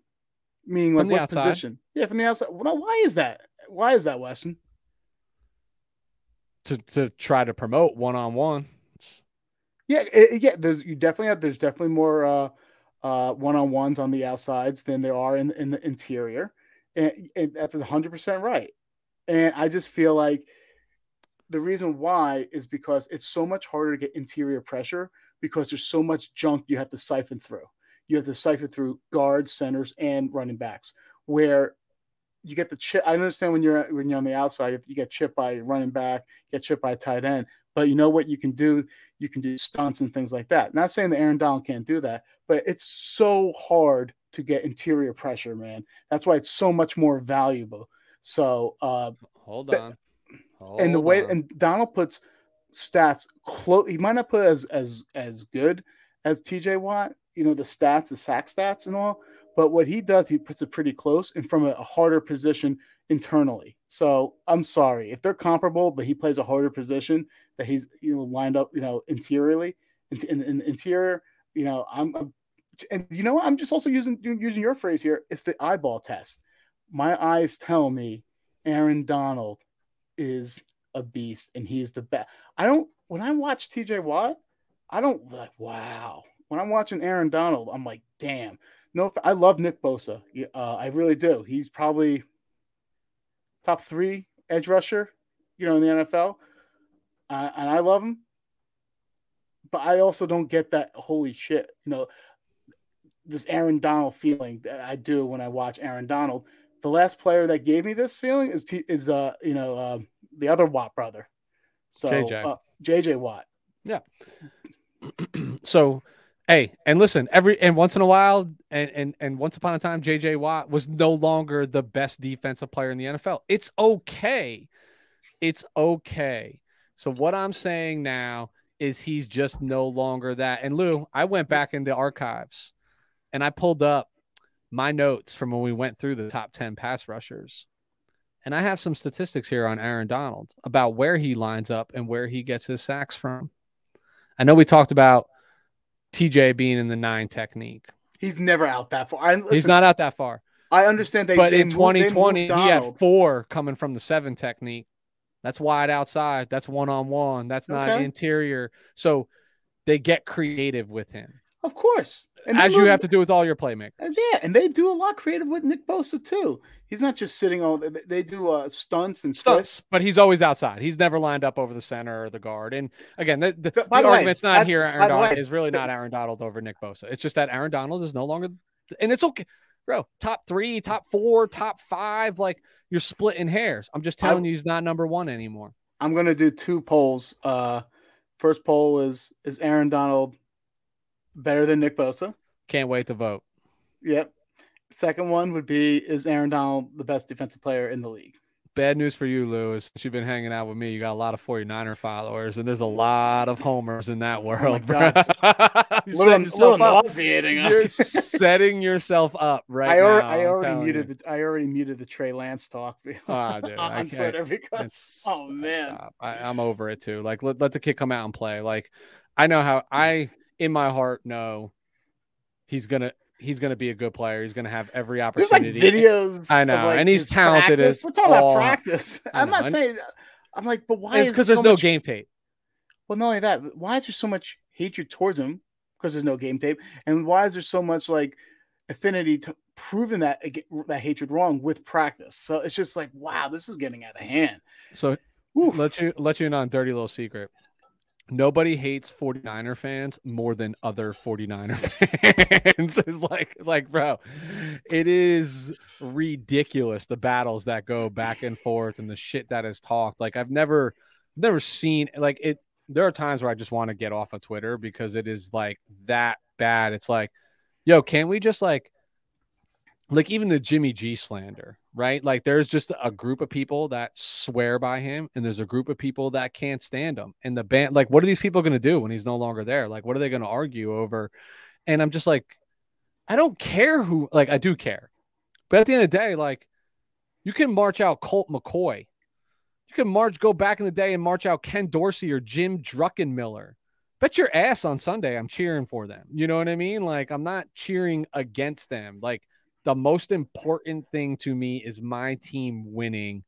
Meaning, like what outside. position? Yeah, from the outside. Well, why is that? Why is that, Weston? To to try to promote one on one. Yeah, it, yeah. There's you definitely have. There's definitely more uh, uh, one on ones on the outsides than there are in in the interior and, and that's 100% right and i just feel like the reason why is because it's so much harder to get interior pressure because there's so much junk you have to siphon through you have to siphon through guards centers and running backs where you get the chip. I understand when you're when you're on the outside, you get chipped by running back, get chipped by tight end. But you know what you can do? You can do stunts and things like that. Not saying that Aaron Donald can't do that, but it's so hard to get interior pressure, man. That's why it's so much more valuable. So uh, hold on. Hold and the way on. and Donald puts stats close. He might not put as as as good as TJ Watt. You know the stats, the sack stats, and all. But what he does, he puts it pretty close and from a, harder position internally. So I'm sorry if they're comparable, but he plays a harder position that he's you know lined up you know interiorly in, in, in the interior. You know I'm, I'm and you know what? I'm just also using using your phrase here. It's the eyeball test. My eyes tell me Aaron Donald is a beast and he's the best. I don't when I watch TJ Watt, I don't like wow. When I'm watching Aaron Donald, I'm like, damn. No, I love Nick Bosa. Uh, I really do. He's probably top three edge rusher, you know, in the NFL, uh, and I love him. But I also don't get that holy shit. You know, this Aaron Donald feeling that I do when I watch Aaron Donald. The last player that gave me this feeling is T- is uh you know uh, the other Watt brother, so JJ, uh, JJ Watt. Yeah. so, hey, and listen, every and once in a while, and and and once upon a time, JJ Watt was no longer the best defensive player in the NFL. It's okay. It's okay. So what I'm saying now is he's just no longer that. And Lou, I went back in the archives and I pulled up my notes from when we went through the top 10 pass rushers. And I have some statistics here on Aaron Donald about where he lines up and where he gets his sacks from. I know we talked about TJ being in the nine technique. He's never out that far. Listen, He's not out that far. I understand they, but they in 2020 he had four coming from the seven technique. That's wide outside. That's one on one. That's not okay. interior. So they get creative with him. Of course. And As you have to do with all your playmakers. Yeah, and they do a lot creative with Nick Bosa too. He's not just sitting on. They do uh, stunts and stunts, but he's always outside. He's never lined up over the center or the guard. And again, the, the, the, argument's way, not here. Aaron Donald is really not Aaron Donald over Nick Bosa. It's just that Aaron Donald is no longer, and it's okay, bro. Top three, top four, top five. Like you're splitting hairs. I'm just telling I, you, he's not number one anymore. I'm gonna do two polls. Uh, first poll is is Aaron Donald better than Nick Bosa? Can't wait to vote. Yep. Second one would be Is Aaron Donald the best defensive player in the league? Bad news for you, Lewis. You've been hanging out with me. You got a lot of 49er followers, and there's a lot of homers in that oh world, oh bro. You're little, little nauseating. You're setting yourself up right I or, now. I already muted the I already muted the Trey Lance talk oh, dude, on Twitter because oh man, I, am over it too. Like let, let the kid come out and play. Like I know how I in my heart know he's gonna he's gonna be a good player. He's gonna have every opportunity. There's like videos. I know, like and he's talented practice. as We're talking all... about practice. I'm not saying. I'm like, but why? It's because there's so no much... game tape. Well, not only that, why is there so much hatred towards him? Because there's no game tape, and why is there so much like affinity to proving that that hatred wrong with practice? So it's just like, wow, this is getting out of hand. So let you let you in on dirty little secret nobody hates 49er fans more than other 49er fans. it's like like bro, it is ridiculous the battles that go back and forth and the shit that is talked. Like I've never never seen like it there are times where I just want to get off of Twitter because it is like that bad. It's like, yo, can we just like like even the Jimmy G slander, right? Like there's just a group of people that swear by him, and there's a group of people that can't stand him. And the band, like, what are these people going to do when he's no longer there? Like, what are they going to argue over? And I'm just like, I don't care who, like, I do care, but at the end of the day, like, you can march out Colt McCoy, you can march, go back in the day and march out Ken Dorsey or Jim Druckenmiller. Bet your ass on Sunday, I'm cheering for them. You know what I mean? Like, I'm not cheering against them. Like the most important thing to me is my team winning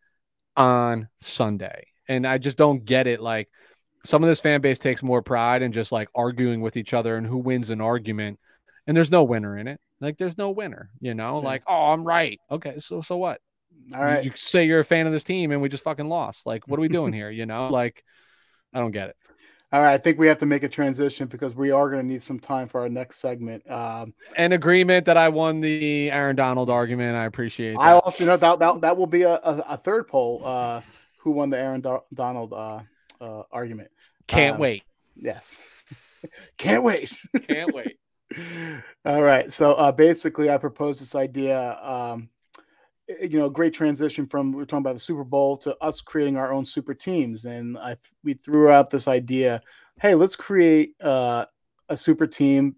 on Sunday. And I just don't get it. Like some of this fan base takes more pride in just like arguing with each other and who wins an argument. And there's no winner in it. Like there's no winner, you know, yeah. like, oh, I'm right. Okay. So, so what? All right. You, you say you're a fan of this team and we just fucking lost. Like, what are we doing here? You know, like, I don't get it. All right, I think we have to make a transition because we are going to need some time for our next segment. Um, An agreement that I won the Aaron Donald argument. I appreciate. That. I also know that that, that will be a, a, a third poll. Uh, who won the Aaron Do- Donald uh, uh, argument? Can't um, wait. Yes, can't wait. Can't wait. All right, so uh, basically, I proposed this idea. Um, you know, great transition from we are talking about the Super Bowl to us creating our own super teams, and I we threw out this idea. Hey, let's create uh, a super team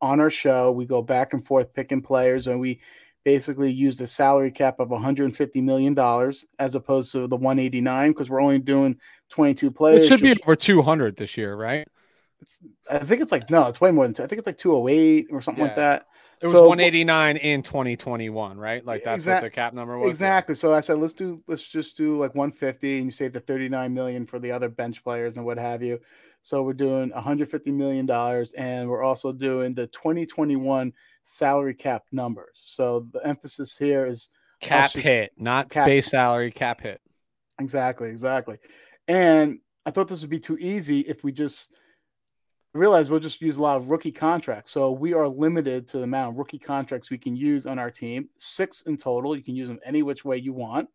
on our show. We go back and forth picking players, and we basically use the salary cap of 150 million dollars as opposed to the 189 because we're only doing 22 players. It should be over 200 this year, right? I think it's like no, it's way more than two. I think it's like 208 or something yeah. like that. It was so, 189 in 2021, right? Like that's exa- what the cap number was. Exactly. So I said, let's do, let's just do like 150, and you save the 39 million for the other bench players and what have you. So we're doing 150 million dollars, and we're also doing the 2021 salary cap numbers. So the emphasis here is cap hit, not cap base salary, cap hit. Exactly, exactly. And I thought this would be too easy if we just realize we'll just use a lot of rookie contracts. So we are limited to the amount of rookie contracts we can use on our team. Six in total. You can use them any which way you want.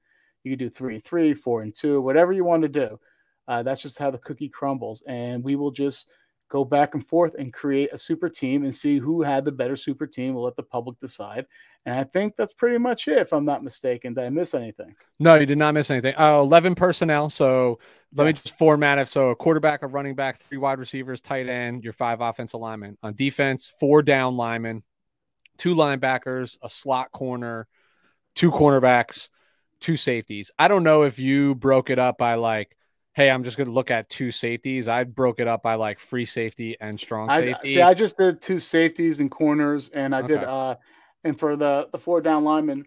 You can do three and three, four and two, whatever you want to do. Uh, that's just how the cookie crumbles. And we will just go back and forth and create a super team and see who had the better super team. We'll let the public decide. And I think that's pretty much it, if I'm not mistaken. Did I miss anything? No, you did not miss anything. Uh, 11 personnel. So let yes. me just format it. So a quarterback, a running back, three wide receivers, tight end, your five offensive linemen. On defense, four down linemen, two linebackers, a slot corner, two cornerbacks, two safeties. I don't know if you broke it up by like hey, I'm just going to look at two safeties. I broke it up by like free safety and strong safety. I, see, I just did two safeties and corners, and I okay. did uh, and for the the four down linemen,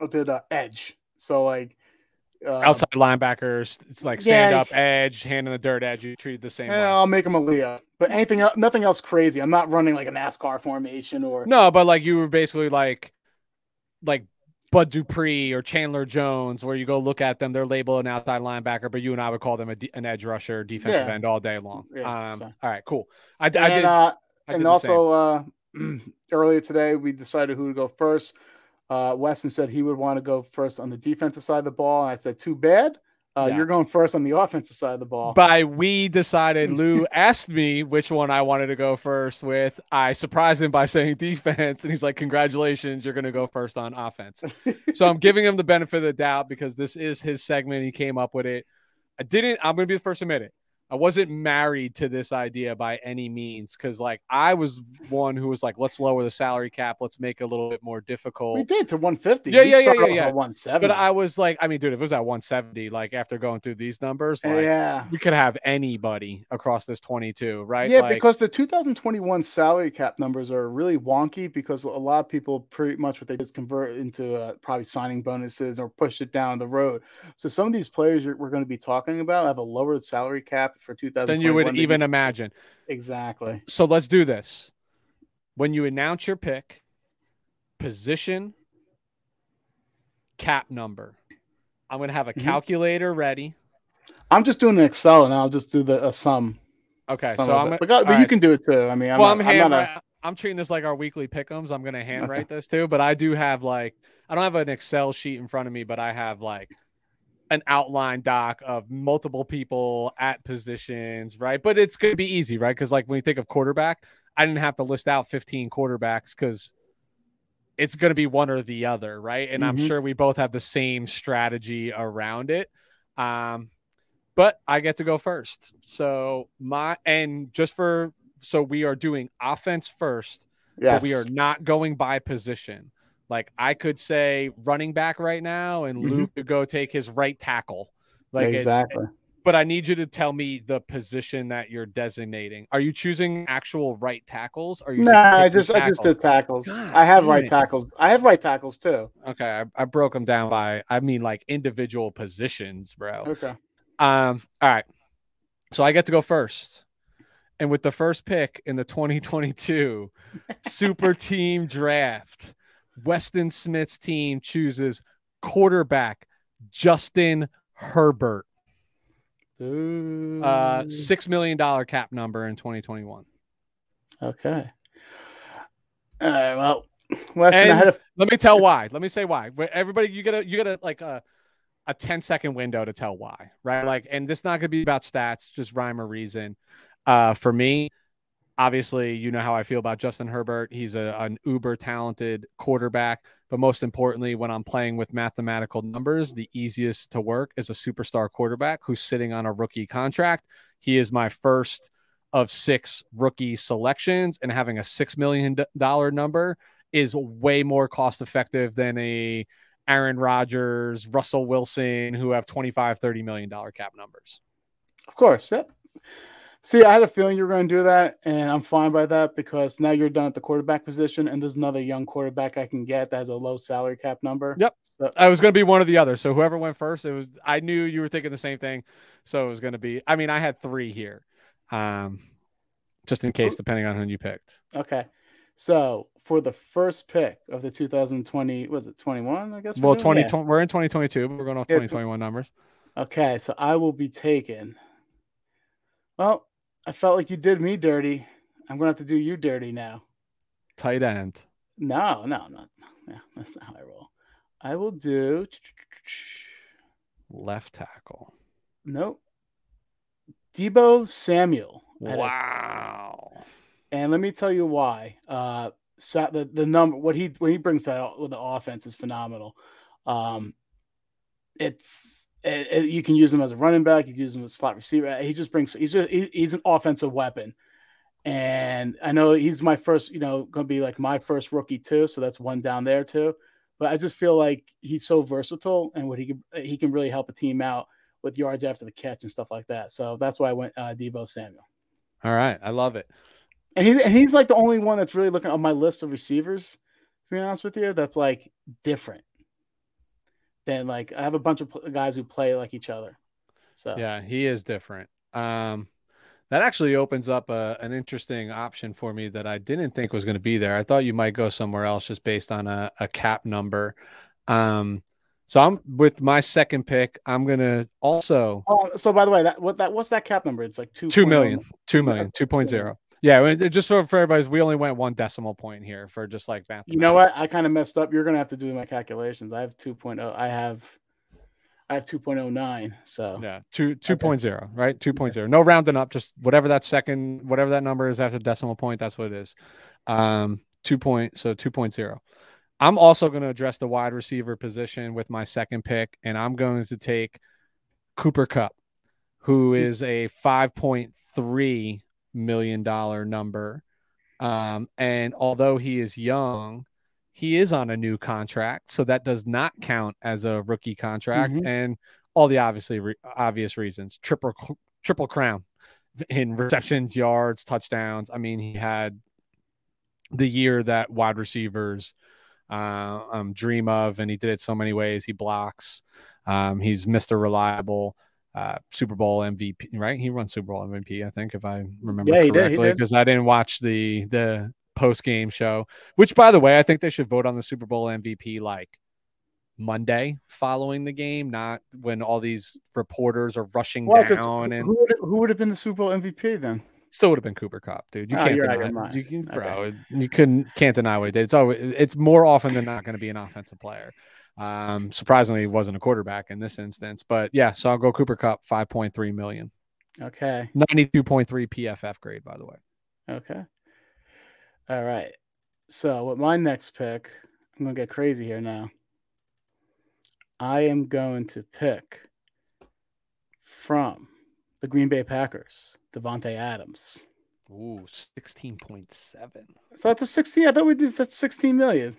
I did uh, edge. So like Uh, Outside linebackers, it's like stand I- up edge, hand in the dirt edge. You treat the same yeah. I'll make him a Leo, but anything, el- nothing else crazy. I'm not running like a NASCAR formation or No, but like you were basically like, like Bud Dupree or Chandler Jones, where you go look at them, they're labeled an outside linebacker, but you and I would call them a d- an edge rusher, defensive Yeah. end all day long. Yeah, um, so. All right, cool. I, I and, did. uh, I and also uh, earlier today we decided who to go first. Uh, Weston said he would want to go first on the defensive side of the ball, and I said, "Too bad, uh, Yeah. you're going first on the offensive side of the ball." by we decided Lou asked me which one I wanted to go first with. I surprised him by saying defense, and he's like, Congratulations, you're gonna go first on offense. so I'm giving him the benefit of the doubt because this is his segment. He came up with it. I didn't, I'm gonna be the first to admit it. I wasn't married to this idea by any means because like I was one who was like, let's lower the salary cap, let's make it a little bit more difficult. we did to 150. Yeah, We yeah, yeah, yeah, yeah. 170. But I was like, I mean, dude, if it was at 170, like after going through these numbers, like yeah, we could have anybody across this 22, right? yeah, Like, because the 2021 salary cap numbers are really wonky because a lot of people pretty much what they just convert into uh, probably signing bonuses or push it down the road. So some of these players we're going to be talking about have a lower salary cap for 2021. than you would even imagine. exactly. So let's do this. When you announce your pick, position, cap number. I'm gonna have a Mhm. calculator ready. I'm just doing an Excel and I'll just do the a sum. Okay, sum so I'm gonna, but, but all you right. can do it too. I mean, I'm well, not, I'm hand. I'm a, I'm treating this like our weekly pickums. I'm gonna handwrite this too, but I do have like I don't have an Excel sheet in front of me, but I have like an outline doc of multiple people at positions, right? But it's gonna be easy, right? Because like when you think of quarterback, I didn't have to list out 15 quarterbacks because it's gonna be one or the other, right? And I'm Mhm. sure we both have the same strategy around it. Um, but I get to go first. So my and just for so we are doing offense first, yes. but we are not going by position. Like I could say running back right now, and Mhm. Luke could go take his right tackle. Like exactly. but I need you to tell me the position that you're designating. Are you choosing actual right tackles? Are you Nah, I just I just did tackles. God I have right it. tackles. I have right tackles too. Okay, I, I broke them down by I mean like individual positions, bro. Okay. Um, all right. So I get to go first. And with the first pick in the 2022 Super Team Draft, Weston Smith's team chooses quarterback Justin Herbert. Ooh. Uh, six million dollar cap number in 2021. okay. All right. Well, Weston, I had a Let me tell why. Let me say why. Everybody, you gotta you gotta like a a 10 second window to tell why, right? Like, and this not gonna be about stats, just rhyme or reason. Uh, for me, obviously, you know how I feel about Justin Herbert. He's a, an uber talented quarterback, but most importantly, when I'm playing with mathematical numbers, the easiest to work is a superstar quarterback who's sitting on a rookie contract. He is my first of six rookie selections, and having a six million dollar number is way more cost effective than a Aaron Rodgers, Russell Wilson, who have 25, 30 million dollar cap numbers. Of course. Yep. See, I had a feeling you were going to do that, and I'm fine by that because now you're done at the quarterback position, and there's another young quarterback I can get that has a low salary cap number. Yep. So, I was going to be one or the other. So whoever went first, it was. I knew you were thinking the same thing, so it was going to be. I mean, I had three here, um, just in case, depending on who you picked. okay. So for the first pick of the 2020, was it 21? I guess. Well, doing? twenty Yeah. twenty. We're in twenty twenty two, but we're going off Yeah, twenty twenty one numbers. Okay, so I will be taken. Well, I felt like you did me dirty. I'm gonna have to do you dirty now. Tight end. No, no, no, no. That's not how I roll. I will do. Left tackle. Nope. Deebo Samuel. Had a- Wow. and let me tell you why. Uh, the the number what he when he brings that out with the offense is phenomenal. Um, it's it, it- you can use him as a running back. You can use him as a slot receiver. He just brings he's just he- he's an offensive weapon. And I know he's my first, you know, going to be like my first rookie too. So that's one down there too. But I just feel like he's so versatile and what he can he can really help a team out with yards after the catch and stuff like that. So that's why I went uh, Deebo Samuel. All right. I love it. And he's and he's like the only one that's really looking on my list of receivers. To be honest with you, that's like different. Than like I have a bunch of guys who play like each other. So yeah, he is different. Um, that actually opens up a, an interesting option for me that I didn't think was going to be there. I thought you might go somewhere else just based on a, a cap number. Um, so I'm with my second pick. I'm gonna also. Oh, so by the way, that what that what's that cap number? It's like two two million, two million, two point zero. Yeah, just for, for everybody's, we only went one decimal point here for just like math. You know what? I kind of messed up. You're gonna have to do my calculations. I have 2.0. I have I have 2.09. So yeah, two 2.0, okay. right? 2.0. No rounding up, just whatever that second, whatever that number is after decimal point, that's what it is. Um, two point, so 2.0. I'm also going to address the wide receiver position with my second pick, and I'm going to take Cooper Kupp, who hmm. a 5.3 million dollar number. Um, and although he is young, he is on a new contract, so that does not count as a rookie contract, mm-hmm. and all the obviously re- obvious reasons. Triple triple crown in receptions, yards, touchdowns. I mean, he had the year that wide receivers uh, um, dream of, and he did it so many ways. He blocks. Um, he's Mr. Reliable. Uh, Super Bowl MVP, right? He won Super Bowl MVP, I think, if I remember yeah, correctly, because I didn't watch the the post game show, which by the way, I think they should vote on the Super Bowl MVP like Monday following the game, not when all these reporters are rushing well, down. And who would, who would have been the Super Bowl MVP then? Still would have been Cooper Kupp, dude. You oh, can't deny, you can, bro. Okay. You couldn't can't deny what he did. It's always, it's more often than not going to be an offensive player. Um, surprisingly, he wasn't a quarterback in this instance, but yeah. So I'll go Cooper Kupp, five point three million. Okay, ninety two point three PFF grade, by the way. Okay. All right. So with my next pick, I'm gonna get crazy here now. I am going to pick from the Green Bay Packers, Davante Adams. Ooh, 16.7. So that's a 16. I thought we did that's 16 million.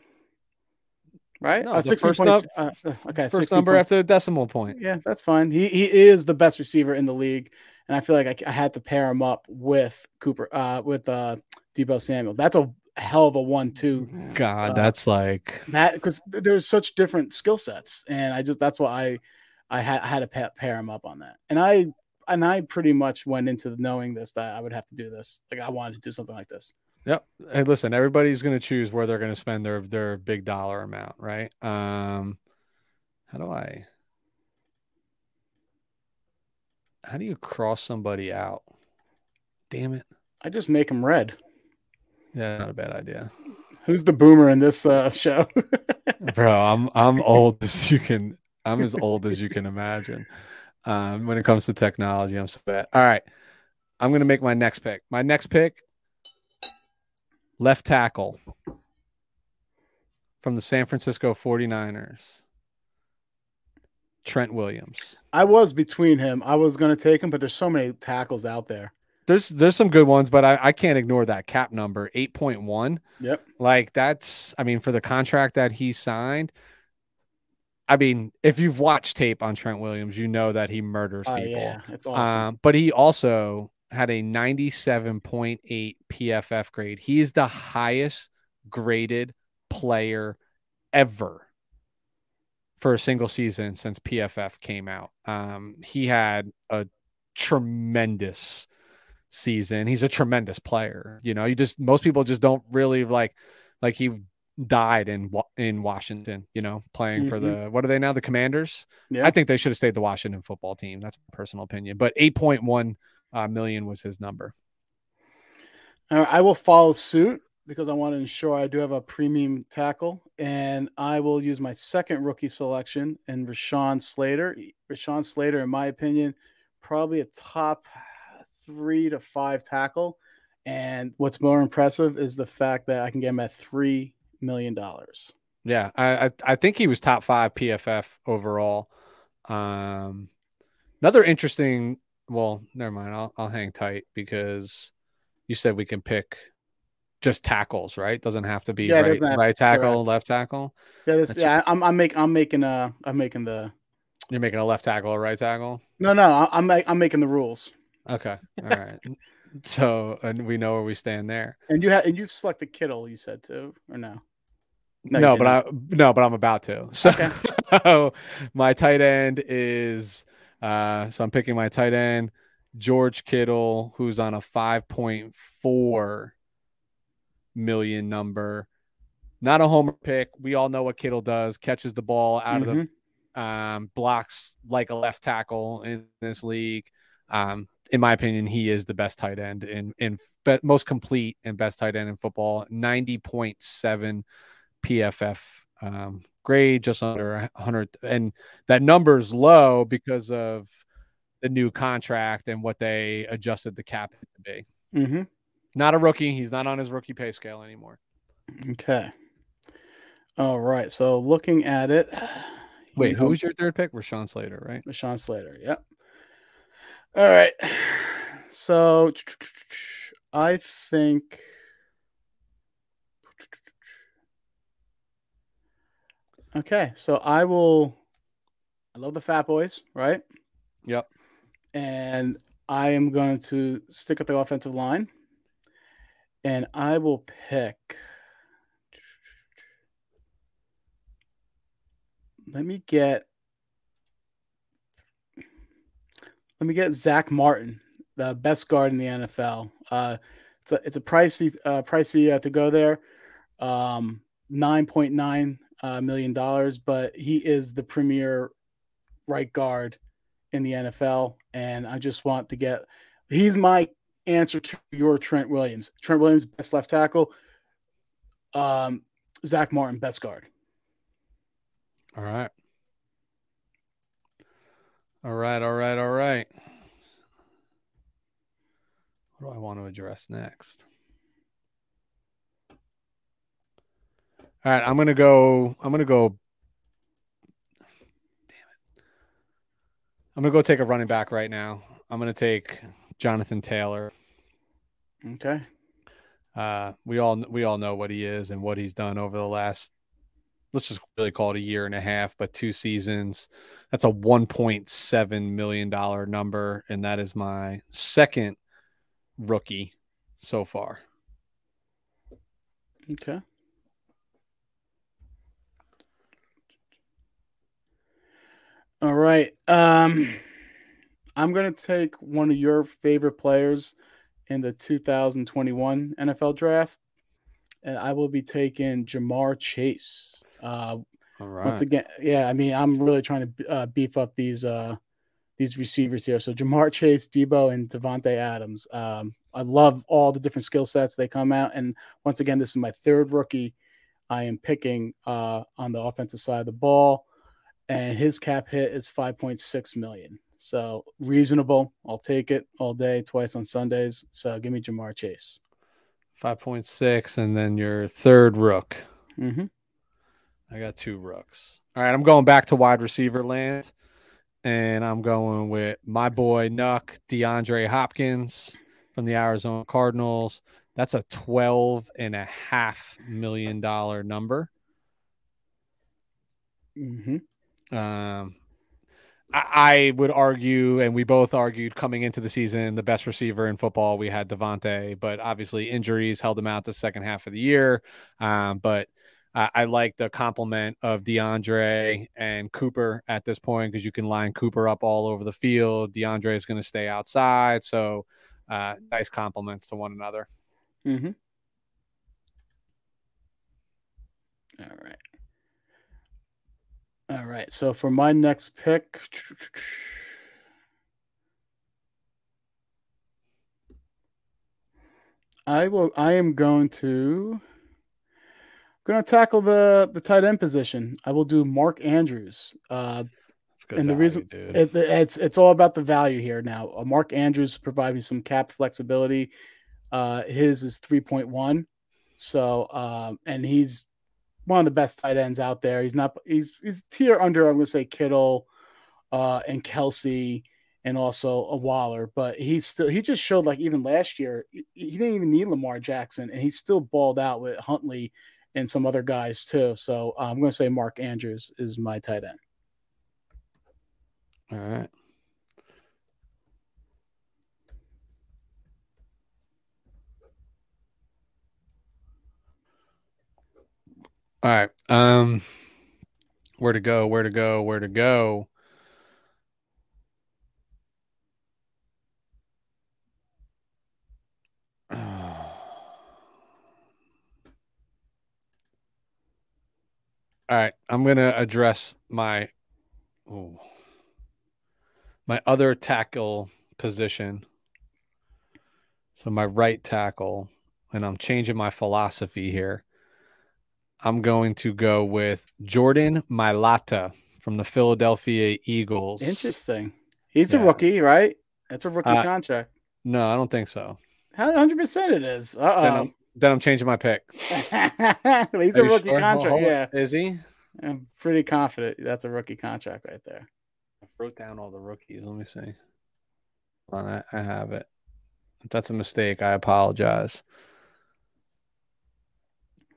Right? No, uh, 16 first, point, uh, uh, okay, first number points. after the decimal point. Yeah, that's fine. He he is the best receiver in the league, and I feel like I, I had to pair him up with Cooper, uh, with uh, Deebo Samuel. That's a hell of a one-two. God, uh, that's like that because there's such different skill sets, and I just that's why I I had I had to pair, pair him up on that, and I and I pretty much went into knowing this that I would have to do this. Like I wanted to do something like this. Yep. And listen, everybody's going to choose where they're going to spend their their big dollar amount, right? Um, how do I? How do you cross somebody out? Damn it! I just make them red. Yeah, not a bad idea. Who's the boomer in this uh, show? Bro, I'm I'm old as you can. I'm as old as you can imagine. Um, when it comes to technology, I'm so bad. All right, I'm gonna make my next pick. My next pick, left tackle from the San Francisco 49ers. Trent Williams. I was between him. I was going to take him, but there's so many tackles out there there's there's some good ones, but I, I can't ignore that cap number, eight point one. Yep. Like that's I mean, for the contract that he signed, I mean, if you've watched tape on Trent Williams, you know that he murders uh, people. Yeah, it's awesome. Um, but he also had a 97.8 PFF grade. He is the highest graded player ever for a single season since PFF came out. Um, he had a tremendous season. He's a tremendous player. You know, you just most people just don't really like like he died in in Washington, you know, playing mm-hmm. for the what are they now the Commanders? Yeah. I think they should have stayed the Washington football team. That's my personal opinion. But 8.1 uh, million was his number. I will follow suit because I want to ensure I do have a premium tackle, and I will use my second rookie selection and Rashawn Slater. Rashawn Slater, in my opinion, probably a top three to five tackle. And what's more impressive is the fact that I can get him at three million dollars. Yeah, I, I, I think he was top five PFF overall. Um, another interesting. Well, never mind. I'll I'll hang tight because you said we can pick just tackles, right? Doesn't have to be yeah, right, right tackle, correct. left tackle. Yeah, this, yeah. I'm I'm making I'm making a I'm making the. You're making a left tackle or right tackle? No, no. I'm I'm making the rules. Okay. All right. so and we know where we stand there. And you have and you've selected Kittle, you said too, or no? No, No, but I no, but I'm about to. So Okay. my tight end is uh so I'm picking my tight end, George Kittle, who's on a 5.4 million number. Not a homer pick. We all know what Kittle does, catches the ball out of Mhm. the um blocks like a left tackle in this league. Um in my opinion, he is the best tight end in in be, most complete and best tight end in football. 90.7 PFF um, grade, just under 100. And that number is low because of the new contract and what they adjusted the cap to be. Mhm. Not a rookie. He's not on his rookie pay scale anymore. Okay. All right. So looking at it. Wait, who was your third pick? Rashawn Slater, right? Rashawn Slater. Yep. All right. So I think Okay, so I will I love the Fat Boys, right? Yep. And I am going to stick with the offensive line. And I will pick Let me get let me get Zack Martin, the best guard in the NFL. Uh, it's a it's a pricey uh, pricey uh, to go there, um, nine point nine million dollars, but he is the premier right guard in the NFL, and I just want to get he's my answer to your Trent Williams. Trent Williams best left tackle. Um, Zack Martin best guard. All right. All right, all right, all right. What do I want to address next? All right, I'm gonna go. I'm gonna go. Damn it! I'm gonna go take a running back right now. I'm gonna take Jonathan Taylor. Okay. Uh, we all we all know what he is and what he's done over the last. Let's just really call it a year and a half, but two seasons. That's a 1.7 million dollar number, and that is my second rookie so far. Okay. All right. Um, I'm going to take one of your favorite players in the 2021 NFL draft, and I will be taking Ja'Marr Chase. Uh, All right. once again, yeah, I mean, I'm really trying to uh, beef up these uh, these receivers here. So Ja'Marr Chase, Deebo, and Davante Adams. Um, I love all the different skill sets they come out, and once again, this is my third rookie I am picking uh, on the offensive side of the ball, and his cap hit is 5.6 million. So reasonable. I'll take it all day, twice on Sundays. So give me Ja'Marr Chase. 5.6 and then your third rook. Mm-hmm. I got two rooks. All right, I'm going back to wide receiver land, and I'm going with my boy Nuk DeAndre Hopkins from the Arizona Cardinals. That's a twelve and a half million dollar number. Mm-hmm. Um, I, would argue, and we both argued coming into the season, the best receiver in football we had Davante, but obviously injuries held him out the second half of the year. Um, but I, I like the compliment of DeAndre and Cooper at this point because you can line Cooper up all over the field. DeAndre is going to stay outside, so uh, nice compliments to one another. Mm-hmm. All right. All right. So for my next pick, I will. I am going to. Going to tackle the the tight end position. I will do Mark Andrews. Uh, That's good. And the reason- it, it's it's all about the value here now. Uh, Mark Andrews provides me some cap flexibility. Uh, his is three point one, so um, and he's one of the best tight ends out there. He's not he's he's tier under. I'm going to say Kittle, uh, and Kelce, and also a Waller, but he's still he just showed like even last year he, he didn't even need Lamar Jackson, and he still balled out with Huntley and some other guys too. So uh, I'm going to say Mark Andrews is my tight end. All right. All right. Um, where to go? Where to go? Where to go? All right, I'm gonna address my my other tackle position. So my right tackle, and I'm changing my philosophy here. I'm going to go with Jordan Mailata from the Philadelphia Eagles. Interesting. He's Yeah. a rookie, right? It's a rookie Uh, contract. No, I don't think so. 100% it is. Then Uh I'm, then I'm changing my pick. oh. He's Are a rookie sure? contract. Hold on. Yeah. Is he? I'm pretty confident that's a rookie contract right there. I wrote down all the rookies. Let me see. Hold on, I, I have it. If that's a mistake, I apologize.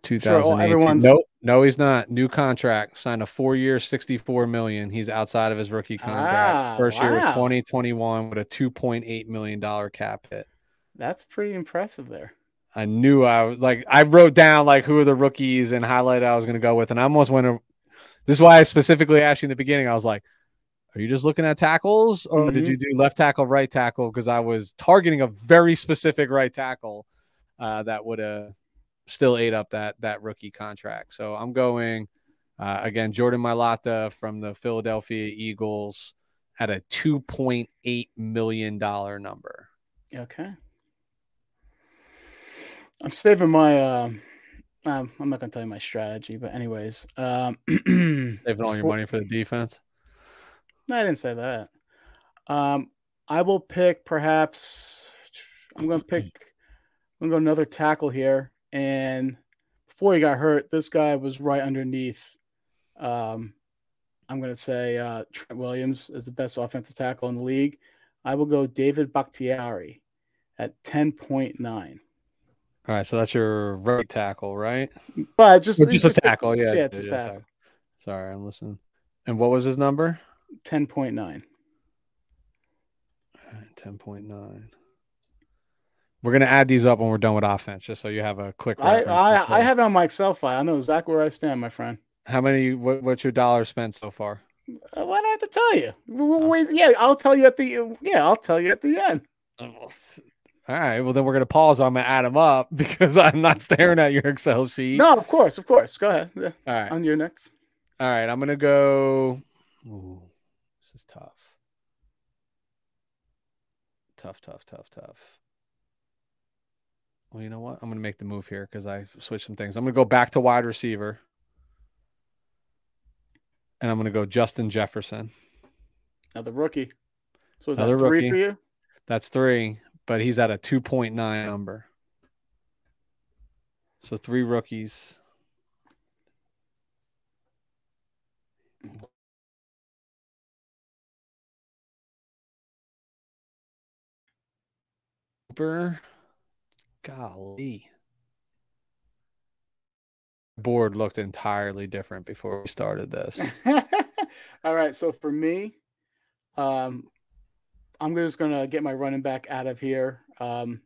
Sure, 2018. everyone's- no, no, he's not. New contract. Signed a four-year, sixty-four million. He's outside of his rookie contract. Ah, First year was 2021 with a 2.8 million dollar cap hit. That's pretty impressive there. I knew I was like I wrote down like who are the rookies and highlight I was going to go with, and I almost went. To, this is why I specifically asked you in the beginning. I was like, "Are you just looking at tackles, or did Mhm. you do left tackle, right tackle?" Because I was targeting a very specific right tackle uh, that would have still ate up that that rookie contract. So I'm going uh, again, Jordan Mailata from the Philadelphia Eagles at a 2.8 million dollar number. Okay. I'm saving my. Um, um, I'm not gonna tell you my strategy, but anyways, um, Saving all your money for the defense. No, I didn't say that. Um, I will pick perhaps. I'm going to pick. I'm going to go another tackle here, and before he got hurt, this guy was right underneath. Um, I'm going to say uh, Trent Williams is the best offensive tackle in the league. I will go David Bakhtiari at 10.9. All right, so that's your right tackle, right? But just Or just a tackle, yeah. yeah, just tackle. tackle. Sorry, I'm listening. And what was his number? 10.9. Ten point nine. We're gonna add these up when we're done with offense, just so you have a quick. I, I, I have it on my Excel file. I know exactly where I stand, my friend. how many. What, what's your dollar spent so far? Uh, Why do I have to tell you? Wait, yeah, I'll tell you at the yeah, I'll tell you at the end. All right. Well, then we're gonna pause. I'm gonna add them up because I'm not staring at your Excel sheet. No, of course, of course. Go ahead. Yeah, All right. on your next. All right. I'm gonna go. Ooh, this is tough. Tough, tough, tough, tough. Well, you know what? I'm gonna make the move here because I switched some things. I'm gonna go back to wide receiver, and I'm gonna go Justin Jefferson. Another rookie. So is Another that three rookie. for you? That's three, but he's at a 2.9 number. So three rookies. Cooper. Golly. Board looked entirely different before we started this. All right. So for me, um, I'm just gonna get my running back out of here. Um,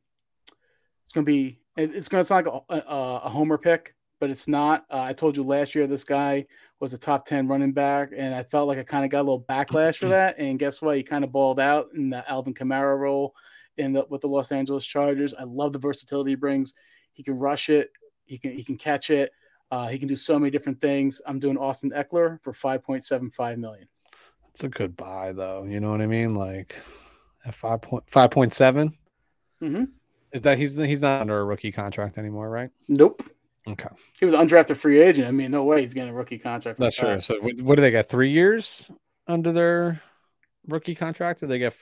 it's gonna be. It's gonna sound like a, a, a homer pick, but it's not. Uh, I told you last year this guy was a top ten running back, and I felt like I kind of got a little backlash for that. And guess what? He kind of balled out in the Alvin Kamara role in the with the Los Angeles Chargers. I love the versatility he brings. He can rush it. He can he can catch it. Uh, he can do so many different things. I'm doing Austin Ekeler for 5.75 million. It's a good buy, though. You know what I mean? Like at five point five point seven. Mhm. Is that he's he's not under a rookie contract anymore, right? Nope. Okay, He was undrafted free agent. I mean, no way he's getting a rookie contract. that's true. that. So what, what do they get? Three years under their rookie contract? Or they get?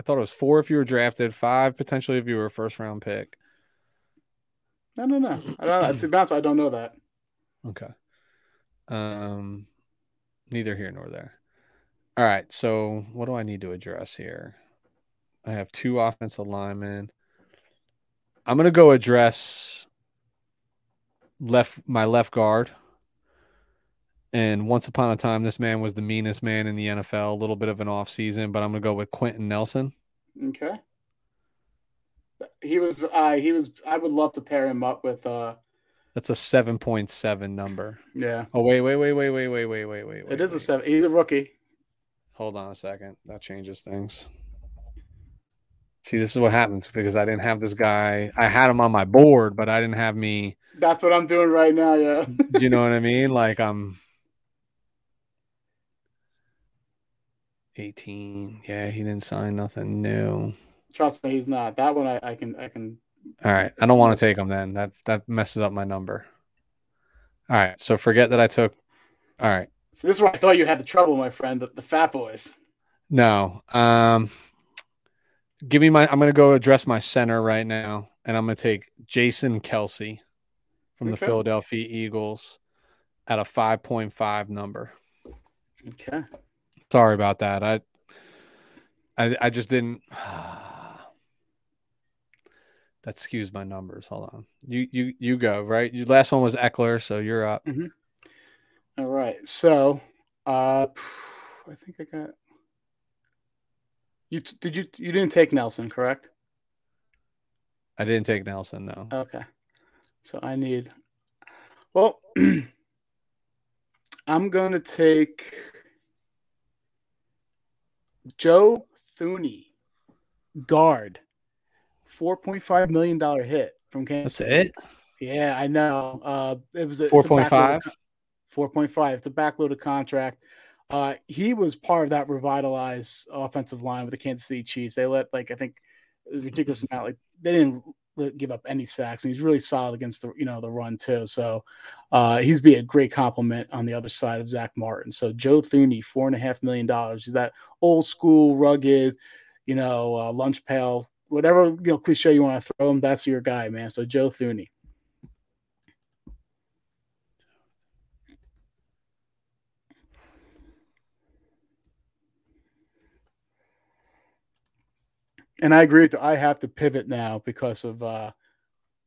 I thought it was four if you were drafted, five potentially if you were a first round pick. No, no, no. I don't know. To be honest, I don't know that. Okay. Um, neither here nor there. All right. So what do I need to address here? I have two offensive linemen. I'm gonna go address left my left guard. And once upon a time, this man was the meanest man in the NFL. A little bit of an off season, but I'm gonna go with Quenton Nelson. Okay. He was. Uh, he was. I would love to pair him up with uh, That's a seven point seven number. Yeah, Oh wait, wait, wait, wait, wait, wait, wait, wait, wait. it is a seven. He's a rookie. Hold on a second. That changes things. See, this is what happens because I didn't have this guy. I had him on my board, but I didn't have me. That's what I'm doing right now. Yeah. You know what I mean? Like I'm 18. Yeah, he didn't sign nothing new. Trust me, he's not. That one I, I can I can All right. I don't want to take him then. That that messes up my number. All right. So forget that I took. All right. So this is where I thought you had the trouble, my friend. The, the Fat Boys. No. Um give me my I'm gonna go address my center right now, and I'm gonna take Jason Kelce from the Philadelphia Eagles at a 5.5 number. Okay. Sorry about that. I I I just didn't that skews my numbers. Hold on. You you you go, right? Your last one was Ekeler, so you're up. All right. So, uh, I think I got. You did you you didn't take Nelson, correct? I didn't take Nelson, no. Okay. So I need. Well, I'm going to take Joe Thuney, guard, four point five million dollar hit from Kansas. That's City. it? Yeah, I know. Uh, it was a, it's a 4.5? backloaded- 4.5. It's a backloaded contract. Uh, he was part of that revitalized offensive line with the Kansas City Chiefs. They let like I think a ridiculous amount. Like they didn't give up any sacks, and he's really solid against the you know the run too. So uh, he's be a great compliment on the other side of Zack Martin. So Joe Thuney, four and a half million dollars. He's that old school, rugged, you know, uh, lunch pail, whatever you know cliche you want to throw him. That's your guy, man. So Joe Thuney. And I agree with you. I have to pivot now because of uh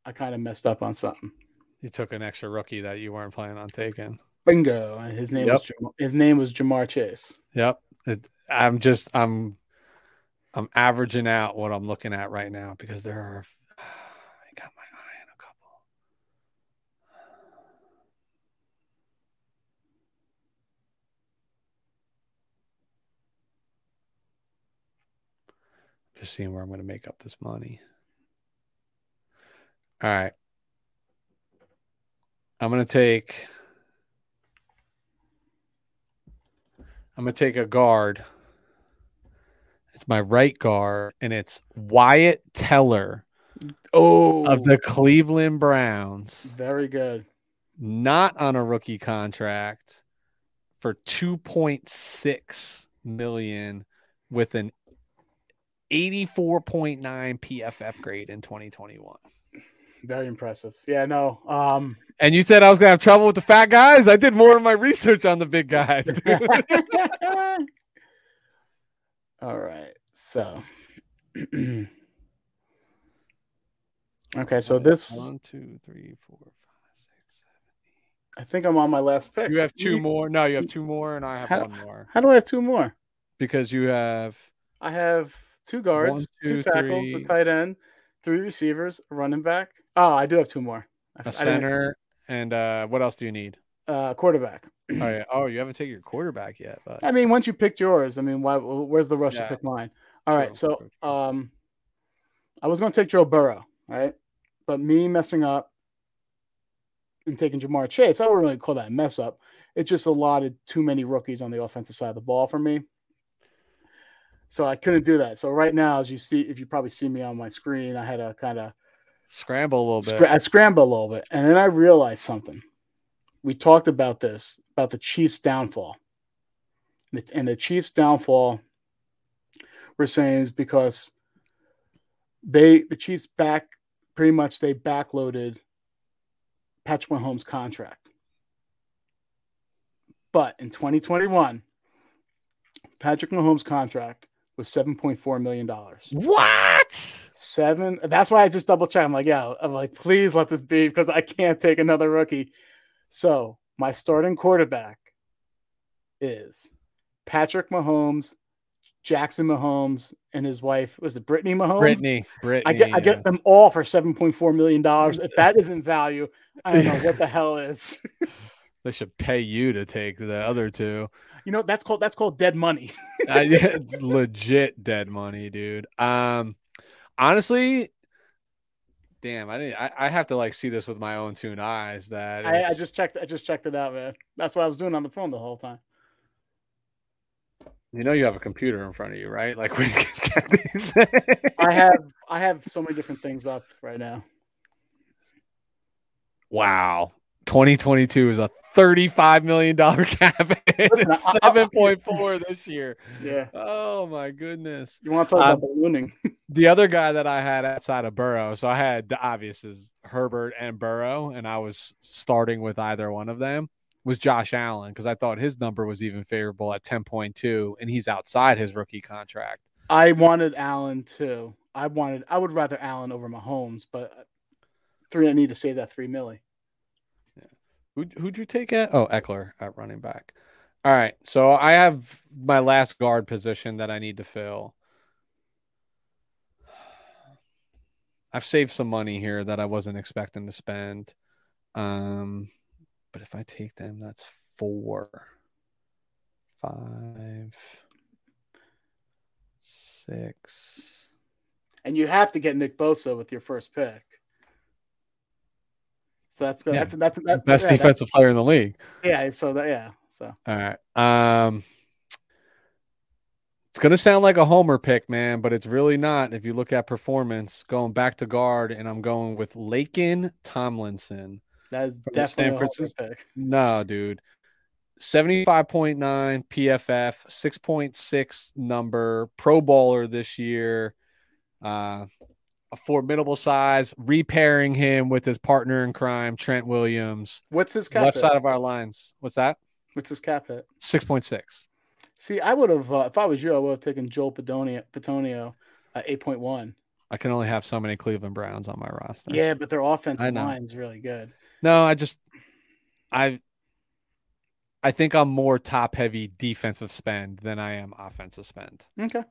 I kind of messed up on something. You took an extra rookie that you weren't planning on taking. Bingo. His name was Jam- his name was Ja'Marr Chase. Yep. It, I'm just I'm I'm averaging out what I'm looking at right now because there are I got my eye on a couple. Just seeing where I'm going to make up this money. All right. I'm going to take I'm going to take a guard. It's my right guard, and it's Wyatt Teller Oh, of the Cleveland Browns, very good. not on a rookie contract for 2.6 million with an 84.9 PFF grade in 2021. Very impressive. Yeah, no. Um And you said I was going to have trouble with the fat guys? I did more of my research on the big guys. All right. So Okay, so this one, two, three, four, five, six, seven. I think I'm on my last pick. You have two more. No, you have two more, and I have How- one more How do I have two more? because you have I have two guards, One, two, two, tackles, three. a tight end, three receivers, running back. Oh, I do have two more. I- I a didn't- center, and uh, what else do you need? uh, quarterback. Oh, yeah. oh, you haven't taken your quarterback yet, but I mean, once you picked yours, I mean, why? Where's the rush Yeah. to pick mine? All right, True, so um, I was going to take Joe Burrow, right? But me messing up and taking Ja'Marr Chase, I wouldn't really call that a mess up. It just allotted too many rookies on the offensive side of the ball for me. So I couldn't do that. So right now, as you see, if you probably see me on my screen, I had to kind of scramble a little bit. Scra- I scrambled a little bit, and then I realized something. We talked about this about the Chiefs' downfall, and the, and the Chiefs' downfall. We're saying is because they the Chiefs back pretty much they backloaded Patrick Mahomes' contract, but in 2021, Patrick Mahomes' contract was 7.4 million dollars what? seven. That's why I just double check. I'm like, yeah, I'm like, please let this be because I can't take another rookie. So my starting quarterback is Patrick Mahomes, Jackson Mahomes and his wife was it Brittany Mahomes? Brittany, Brittany. I get yeah. I get them all for seven point four million dollars. If that isn't value, I don't know what the hell is. They should pay you to take the other two. You know that's called that's called dead money. uh, yeah, legit dead money, dude. Um, honestly, damn, I didn't. I, I have to like see this with my own two eyes. That I, I just checked I just checked it out, man. That's what I was doing on the phone the whole time. you know you have a computer in front of you, right? Like we can check these. I have I have so many different things up right now. wow. 2022 is a 35 million dollar cap. Listen, I- I- I- 7.4 this year. Yeah. Oh my goodness. You want to talk Um, about ballooning? The other guy that I had outside of Burrow, so I had the obvious is Herbert and Burrow, and I was starting with either one of them, was Josh Allen because I thought his number was even favorable at 10.2, and he's outside his rookie contract. I wanted Allen too. I wanted I would rather Allen over Mahomes, but three I need to save that three milli. Who, who'd you take at? Oh, Ekeler at running back. All right. So I have my last guard position that I need to fill. I've saved some money here that I wasn't expecting to spend. Um, but if I take them, that's four, five, six. And you have to get Nick Bosa with your first pick. So that's good. Yeah. That's that's that, Best yeah, defensive player in the league. yeah. So that yeah. So All right. Um it's gonna sound like a homer pick, man, but it's really not. If you look at performance, going back to guard, and I'm going with Laken Tomlinson. that is the definitely a San homer pick. No, dude. 75.9 PFF, 6.6 number, pro bowler this year. Uh a formidable size, repairing him with his partner in crime, Trent Williams. What's his cap Left hit? side of our lines. What's that? What's his cap hit? 6.6. See, I would have uh, if I was you, I would have taken Joel Bitonio at eight point one. I can only have so many Cleveland Browns on my roster. Yeah, but their offensive line is really good. No, I just I I think I'm more top heavy defensive spend than I am offensive spend. Okay.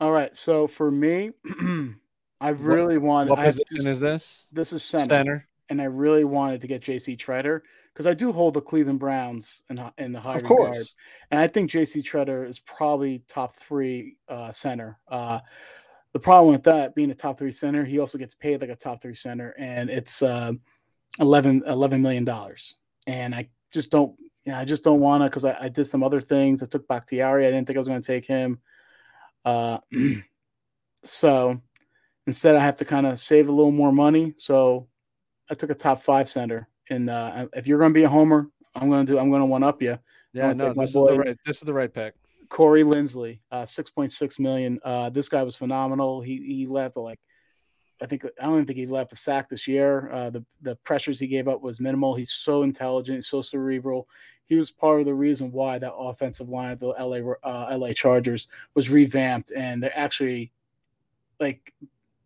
All right. So for me, I What- really wanted. What position just- is this? this is center, Center. and I really wanted to get J.C. Tretter because I do hold the Cleveland Browns in in the high Of regard, course. and I think J.C. Tretter is probably top three uh, center. Uh, the problem with that being a top three center, he also gets paid like a top three center, and it's uh, 11, 11 million dollars. And I just don't, you know, I just don't want to because I, I did some other things. I took Bakhtiari. I didn't think I was going to take him. Uh, so instead, I have to kind of save a little more money. So I took a top five center. And uh, if you're going to be a homer, I'm going to do. I'm going to one up you. Yeah, no, this is the right this is the right pick. Corey Linsley, uh, six point six million. Uh, this guy was phenomenal. He he left like, I think I don't even think he left a sack this year. Uh, the the pressures he gave up was minimal. He's so intelligent, so cerebral. He was part of the reason why that offensive line of the LA uh, LA Chargers was revamped, and they're actually like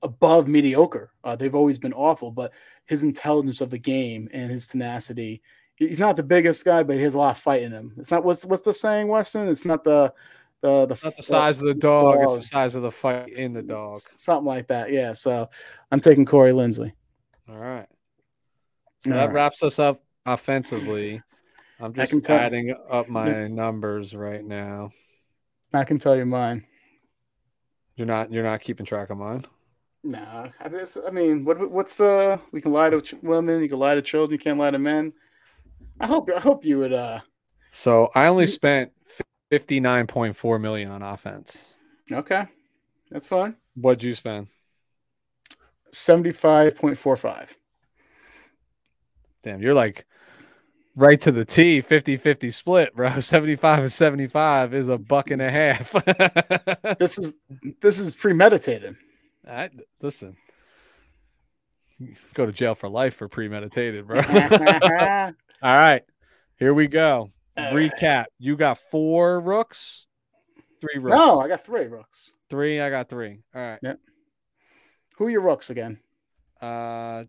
above mediocre. Uh, they've always been awful, but his intelligence of the game and his tenacity. He's not the biggest guy, but he has a lot of fight in him. It's not what's what's the saying, Weston? It's not the the the Not the size of the dog, it's the size of the fight in the dog. something like that. Yeah. So I'm taking Corey Linsley. All right. So All that right. wraps us up offensively. I'm just adding up my numbers right now. I can tell you mine. You're not you're not keeping track of mine. No, I mean, I mean, what what's the? We can lie to ch- women. You can lie to children. You can't lie to men. I hope I hope you would. uh So I only spent 59.4 million on offense. Okay, that's fine. What'd you spend? Seventy five point four five. Damn, you're like right to the T, 50-50 split, bro. 75 and 75 is a buck and a half. This is this is premeditated. I, listen. Go to jail for life for premeditated, bro. All right. Here we go. All right. Recap. You got four rooks, three rooks. No, I got three rooks. Three, I got three. All right. Yep. Who are your rooks again? Uh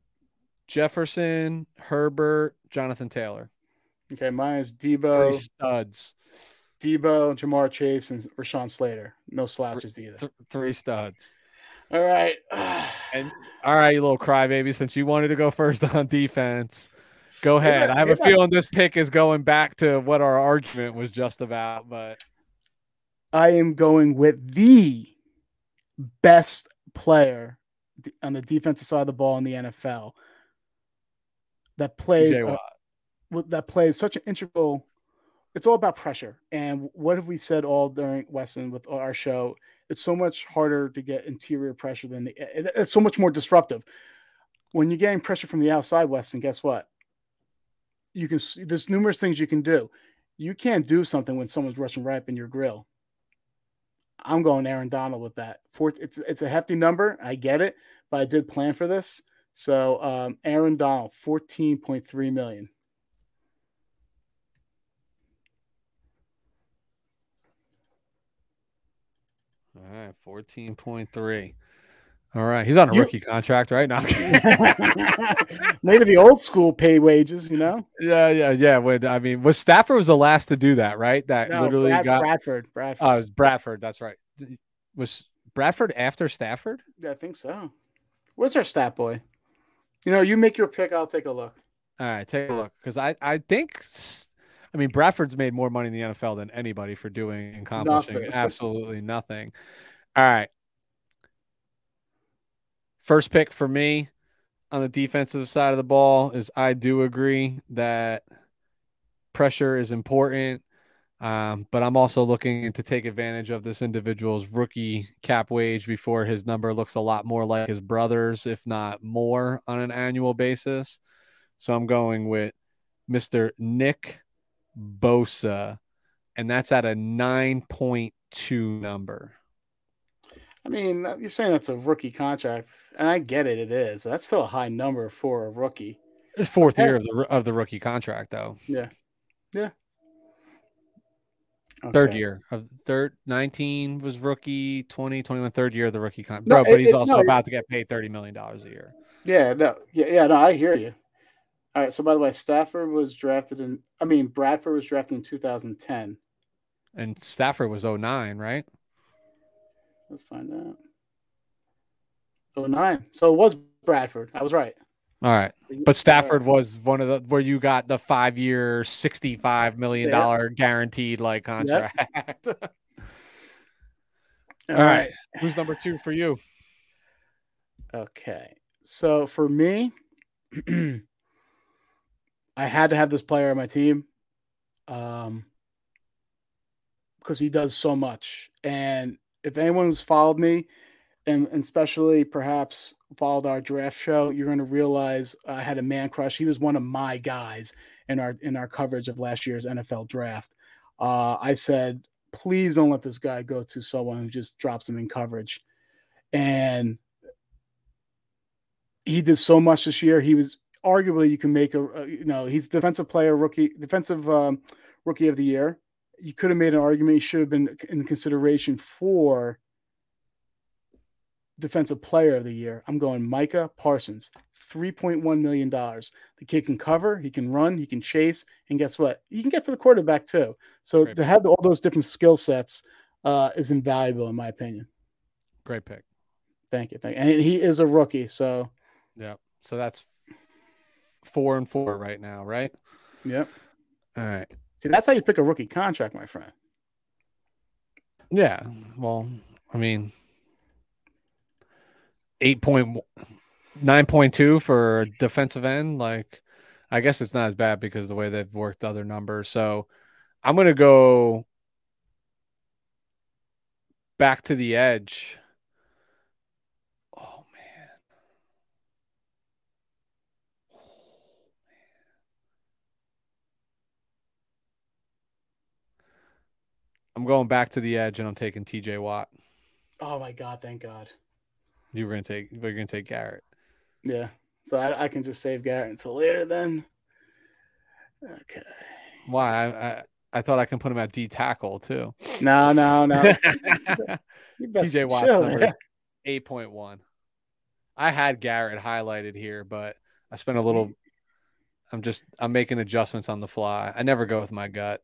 Jefferson, Herbert, Jonathan Taylor. Okay, mine is Three Deebo, studs. Deebo, Ja'Marr Chase, and Rashawn Slater. No slouches either. Th- three studs. All right. and all right, you little crybaby, since you wanted to go first on defense, go ahead. I have a feeling this pick is going back to what our argument was just about, but I am going with the best player on the defensive side of the ball in the NFL that plays a, that plays such an integral it's all about pressure. And what have we said all during Weston with our show? It's so much harder to get interior pressure than the, it's so much more disruptive. When you're getting pressure from the outside, Weston, guess what? You can there's numerous things you can do. You can't do something when someone's rushing right up in your grill. I'm going Aaron Donald with that. Fourth, it's it's a hefty number. I get it, but I did plan for this. So um, Aaron Donald, 14.3 million. All right, fourteen point three. All right, he's on a you, rookie contract right now. Maybe the old school pay wages, you know? Yeah, yeah, yeah. When I mean, was Stafford was the last to do that, right? That no, literally Brad, got Bradford. Bradford. Oh, it was Bradford. That's right. Was Bradford after Stafford? Yeah, I think so. What's our stat boy? You know, you make your pick. I'll take a look. All right, take a look because I I think I mean, Bradford's made more money in the NFL than anybody for doing and accomplishing nothing. absolutely nothing. All right. First pick for me on the defensive side of the ball is I do agree that pressure is important. Um, but I'm also looking to take advantage of this individual's rookie cap wage before his number looks a lot more like his brother's, if not more, on an annual basis. So I'm going with Mr. Nick Bosa, and that's at a 9.2 number. I mean, you're saying that's a rookie contract, and I get it, it is, but that's still a high number for a rookie. It's fourth year of the of the rookie contract, though. Yeah, yeah. Okay. Third year of third 19 was rookie 20 21 third year of the rookie contract. No, Bro, but he's it, also no, about to get paid 30 million dollars a year. Yeah, no, yeah, yeah, no, I hear you. All right. So by the way, Stafford was drafted in. I mean, Bradford was drafted in 2010. And Stafford was 09, right? Let's find out. 09. So it was Bradford. I was right. All right. But Stafford was one of the where you got the five year, $65 million yeah. guaranteed like contract. Yep. All right. right. Who's number two for you? Okay. So for me, I had to have this player on my team um, because he does so much. And if anyone who's followed me, and, especially perhaps followed our draft show, you're going to realize I had a man crush. He was one of my guys in our in our coverage of last year's NFL draft. Uh, I said, please don't let this guy go to someone who just drops him in coverage. And he did so much this year. He was arguably you can make a, a you know he's defensive player rookie defensive um, rookie of the year. You could have made an argument he should have been in consideration for defensive player of the year. I'm going Micah Parsons. $3.1 million. The kid can cover, he can run, he can chase, and guess what? He can get to the quarterback too. So Great to pick. have all those different skill sets uh, is invaluable in my opinion. Great pick. Thank you. Thank you. And he is a rookie. So, yeah. So that's four and four right now, right? Yep. All right. See, that's how you pick a rookie contract, my friend. Yeah. Well, I mean, eight point nine point two for defensive end. Like, I guess it's not as bad because the way they've worked other numbers. So, I'm gonna go back to the edge I'm going back to the edge and I'm taking TJ Watt. Oh my god, thank God. You were gonna take we're gonna take Garrett. Yeah. So I, I can just save Garrett until later then. Okay. Why? I, I, I thought I can put him at D tackle too. No, no, no. TJ Watt number eight point one. I had Garrett highlighted here, but I spent a little I'm just I'm making adjustments on the fly. I never go with my gut.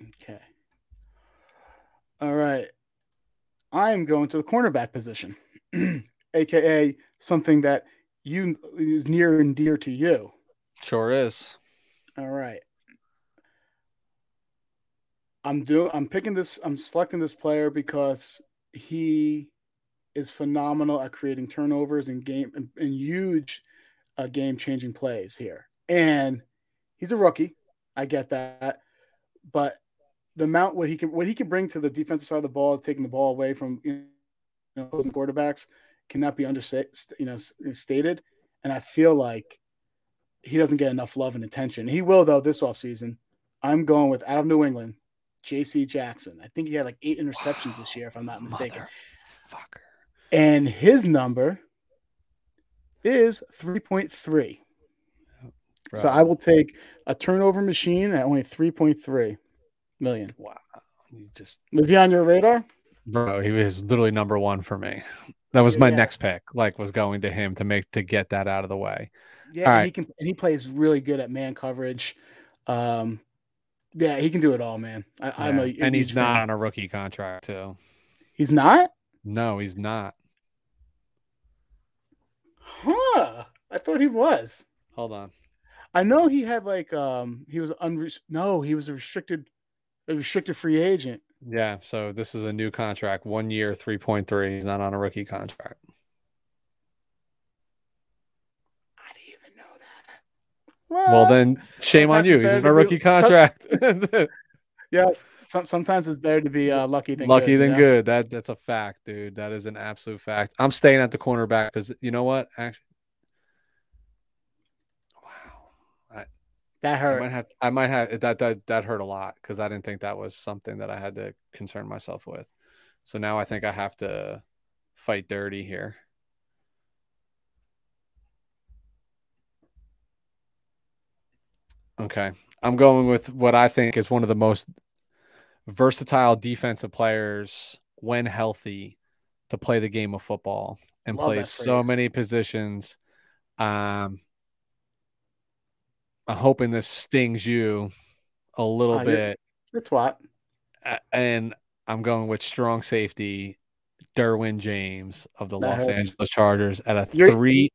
Okay. All right. I'm going to the cornerback position, aka something that you is near and dear to you. Sure is. All right. I'm doing I'm picking this I'm selecting this player because he is phenomenal at creating turnovers and game and, and huge uh, game changing plays here. And he's a rookie. I get that. But the amount what he can what he can bring to the defensive side of the ball, taking the ball away from you know quarterbacks, cannot be understated. You know, stated. And I feel like he doesn't get enough love and attention. He will though this offseason. I'm going with out of New England, J.C. Jackson. I think he had like eight interceptions wow. this year, if I'm not mistaken. Fucker. And his number is 3.3. So I will take a turnover machine at only 3.3 million. Wow. You just was he on your radar? Bro, he was literally number one for me. That was my yeah. next pick. Like was going to him to make to get that out of the way. Yeah, and right. he can and he plays really good at man coverage. Um yeah, he can do it all, man. I, am a and he's not fan. on a rookie contract too. He's not? No, he's not. Huh. I thought he was. Hold on. I know he had like um he was unre- no, he was a restricted a restricted free agent. Yeah, so this is a new contract, one year, three point three. He's not on a rookie contract. I didn't even know that. Well, well then shame on you. He's on a rookie be, contract. Some, yes, some, sometimes it's better to be uh, lucky than lucky good, than you know? good. That that's a fact, dude. That is an absolute fact. I'm staying at the cornerback because you know what? Actually, That hurt. I might have. I might have that. That that hurt a lot because I didn't think that was something that I had to concern myself with. So now I think I have to fight dirty here. Okay, I'm going with what I think is one of the most versatile defensive players when healthy to play the game of football and play so many positions. Um, I'm hoping this stings you a little uh, bit. You're, you're twat. And I'm going with strong safety, Derwin James of the that Los hurts. Angeles Chargers at a you're, three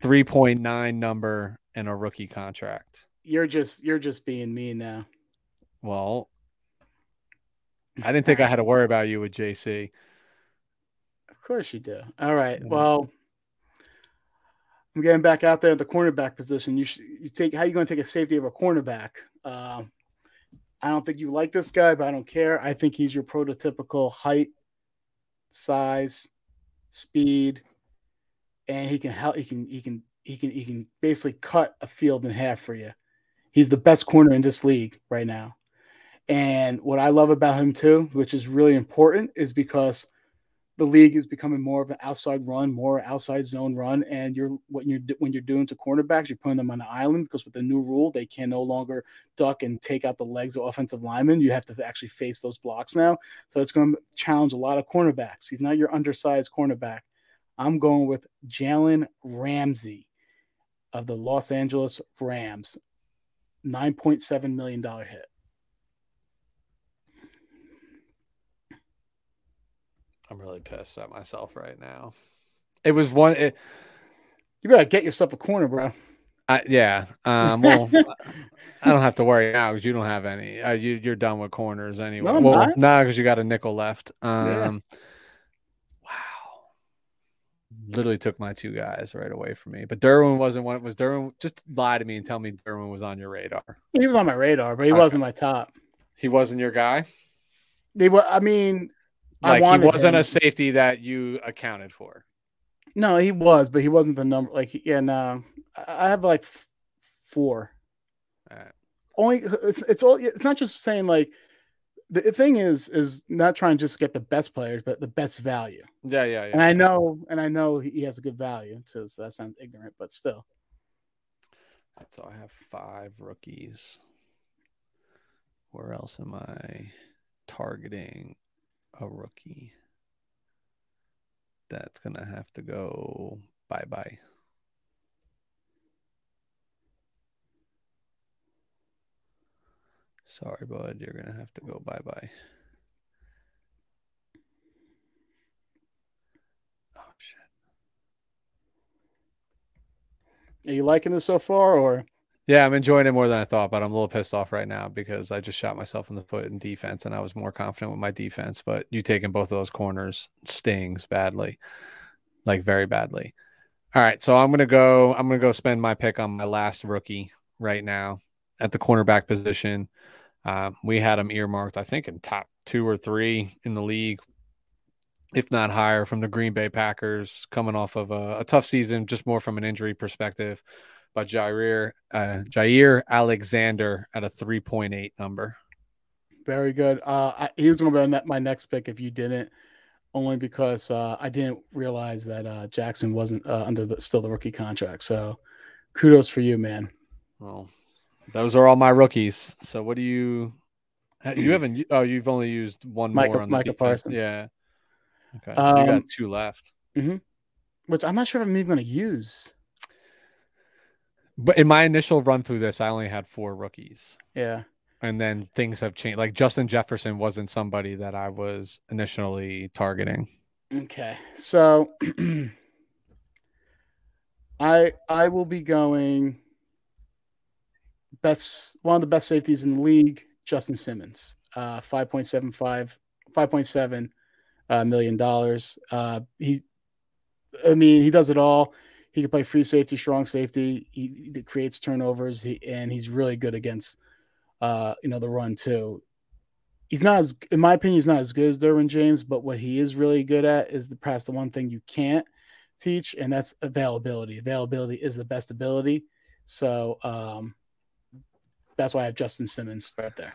three point nine number and a rookie contract. You're just you're just being mean now. Well, I didn't think I had to worry about you with JC. Of course you do. All right. Well, I'm getting back out there at the cornerback position. You you take how you going to take a safety of a cornerback? Uh, I don't think you like this guy, but I don't care. I think he's your prototypical height, size, speed, and he can help. He can he can he can he can basically cut a field in half for you. He's the best corner in this league right now. And what I love about him too, which is really important, is because the league is becoming more of an outside run, more outside zone run, and you're what you're when you're doing to cornerbacks, you're putting them on the island because with the new rule, they can no longer duck and take out the legs of offensive linemen. You have to actually face those blocks now, so it's going to challenge a lot of cornerbacks. He's not your undersized cornerback. I'm going with Jalen Ramsey of the Los Angeles Rams, nine point seven million dollar hit. I'm really pissed at myself right now. It was one. It, you better get yourself a corner, bro. I, yeah. Um, well, I don't have to worry now because you don't have any. Uh, you, are done with corners anyway. No, well, not. nah, because you got a nickel left. Um, yeah. Wow. Literally took my two guys right away from me. But Derwin wasn't one. Was Derwin? Just lie to me and tell me Derwin was on your radar. He was on my radar, but he okay. wasn't my top. He wasn't your guy. They were. I mean, like he wasn't him. a safety that you accounted for. No, he was, but he wasn't the number. Like, yeah, uh, no, I have like four. Right. Only it's it's all. It's not just saying like the thing is is not trying to just get the best players, but the best value. Yeah, yeah, yeah. And I know, and I know he has a good value, so that sounds ignorant, but still. So I have five rookies. Where else am I targeting? A rookie. That's going to have to go bye bye. Sorry, bud. You're gonna have to go bye bye. Oh shit. Are you liking this so far, or Yeah, I'm enjoying it more than I thought, but I'm a little pissed off right now because I just shot myself in the foot in defense and I was more confident with my defense. But you taking both of those corners stings badly, like very badly. All right, so I'm gonna go. I'm gonna go spend my pick on my last rookie right now at the cornerback position. Uh, we had him earmarked, I think, in top two or three in the league, if not higher, from the Green Bay Packers, coming off of a, a tough season, just more from an injury perspective. But Jair uh, Jaire Alexander at a 3.8 number. very good? Uh, I, he was going to be my next pick if you didn't, only because uh, I didn't realize that uh, Jackson wasn't uh, under the still the rookie contract. So, kudos for you, man. Well, those are all my rookies. So what do you? You haven't? Oh, you've only used one Micah- more on the Micah defense. Parsons. Yeah. Okay, so you Um, got two left. Which I'm not sure if I'm even going to use. But in my initial run through this, I only had four rookies. Yeah. and then things have changed. Like Justin Jefferson wasn't somebody that I was initially targeting. Okay. So I I will be going best one of the best safeties in the league, Justin Simmons. Uh 5.75 5.7 uh, million dollars. Uh he I mean, he does it all. He can play free safety, strong safety. He, he creates turnovers, he, and he's really good against, uh, you know, the run too. He's not as, in my opinion, he's not as good as Derwin James, but what he is really good at is the perhaps the one thing you can't teach, and that's availability. Availability is the best ability. So um, that's why I have Justin Simmons right there.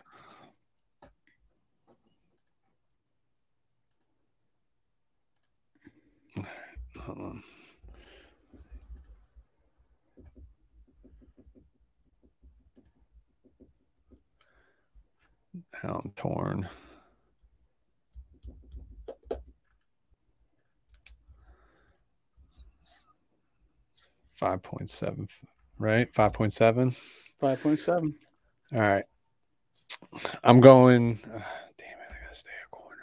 Hold on. Now I'm torn. Five point seven, right? Five point seven. Five point seven. All right. I'm going. Uh, damn it! I gotta stay a corner.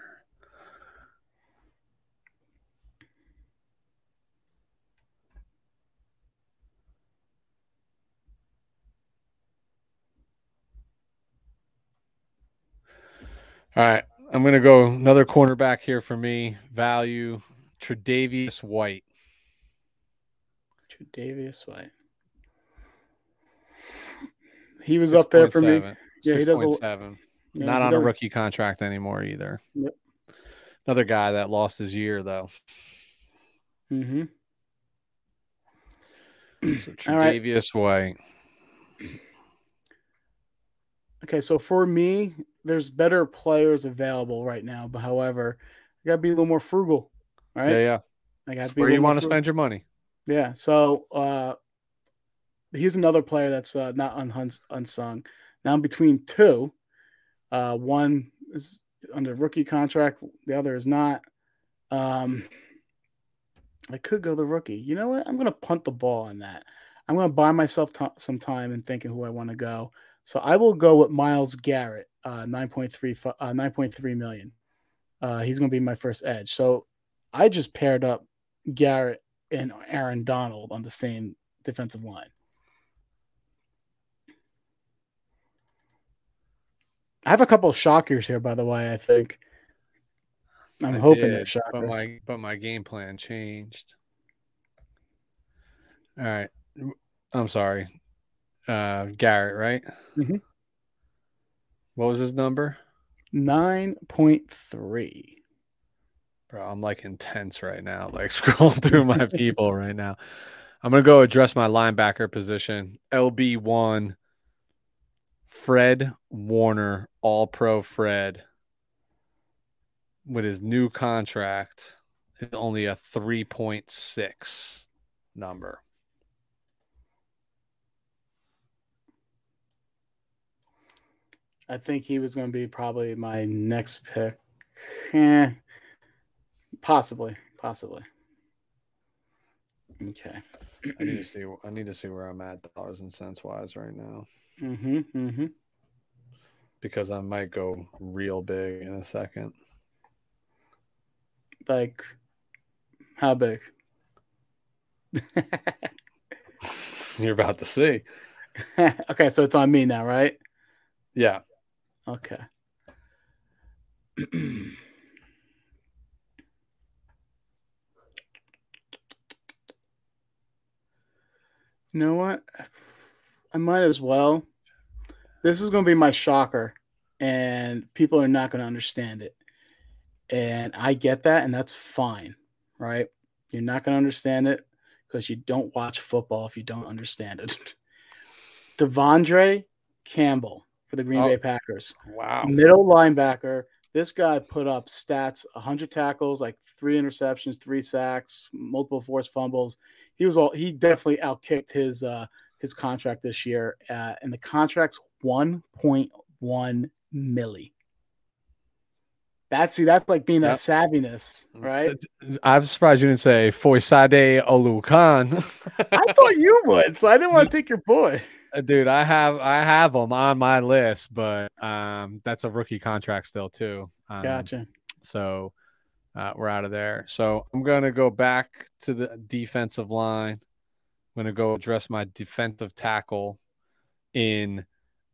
All right. I'm gonna go another cornerback here for me. Value Tre'Davious White. Davis White. He was up there for me. 6.7. Yeah, he does a- 6.7. Yeah, Not he on a rookie contract anymore either. Yep. Another guy that lost his year though. Mm-hmm. So All right. Tre'Davious White. Okay, so for me, there's better players available right now, but however, I gotta be a little more frugal. Right? Yeah, yeah. I gotta be where you want to spend your money. Yeah. So uh he's another player that's uh, not unhuns- unsung. Now I'm between two. Uh one is under rookie contract, the other is not. Um I could go the rookie. You know what? I'm gonna punt the ball on that. I'm gonna buy myself t- some time and thinking who I want to go. So I will go with Myles Garrett, uh 9.3 fu- uh 9.3 million. Uh he's gonna be my first edge. So I just paired up Garrett and Aaron Donald on the same defensive line. I have a couple of shockers here, by the way. I think I'm I hoping did, they're but shockers. my but my game plan changed. All right. I'm sorry. Uh Garrett, right? Mhm. What was his number? Nine point three. Bro, I'm like intense right now. Like scrolling through my people right now. I'm gonna go address my linebacker position. LB one. Fred Warner, All Pro Fred, with his new contract, is only a 3.6 number. I think he was going to be probably my next pick. Eh, possibly, possibly. Okay. I need to see. I need to see where I'm at dollars and cents wise right now. Mm-hmm. Mm-hmm. because I might go real big in a second. Like, how big? You're about to see. okay, so it's on me now, right? Yeah. Okay. You know what? I might as well. This is going to be my shocker, and people are not going to understand it. And I get that, and that's fine, right? You're not going to understand it because you don't watch football if you don't understand it. De'Vondre Campbell for the Green oh, Bay Packers. Wow. Middle linebacker. This guy put up stats 100 tackles, like three interceptions, three sacks, multiple forced fumbles he was all he definitely outkicked his uh his contract this year, uh, and the contract's one point one milli. That's see, that's like being that savviness, right? I'm surprised you didn't say Foyesade Oluokun. I thought you would, so I didn't want to take your boy. Uh, dude, I have I have him on my list, but um, that's a rookie contract still too. Um, gotcha. So uh, we're out of there. So I'm going to go back to the defensive line. I'm going to go address my defensive tackle in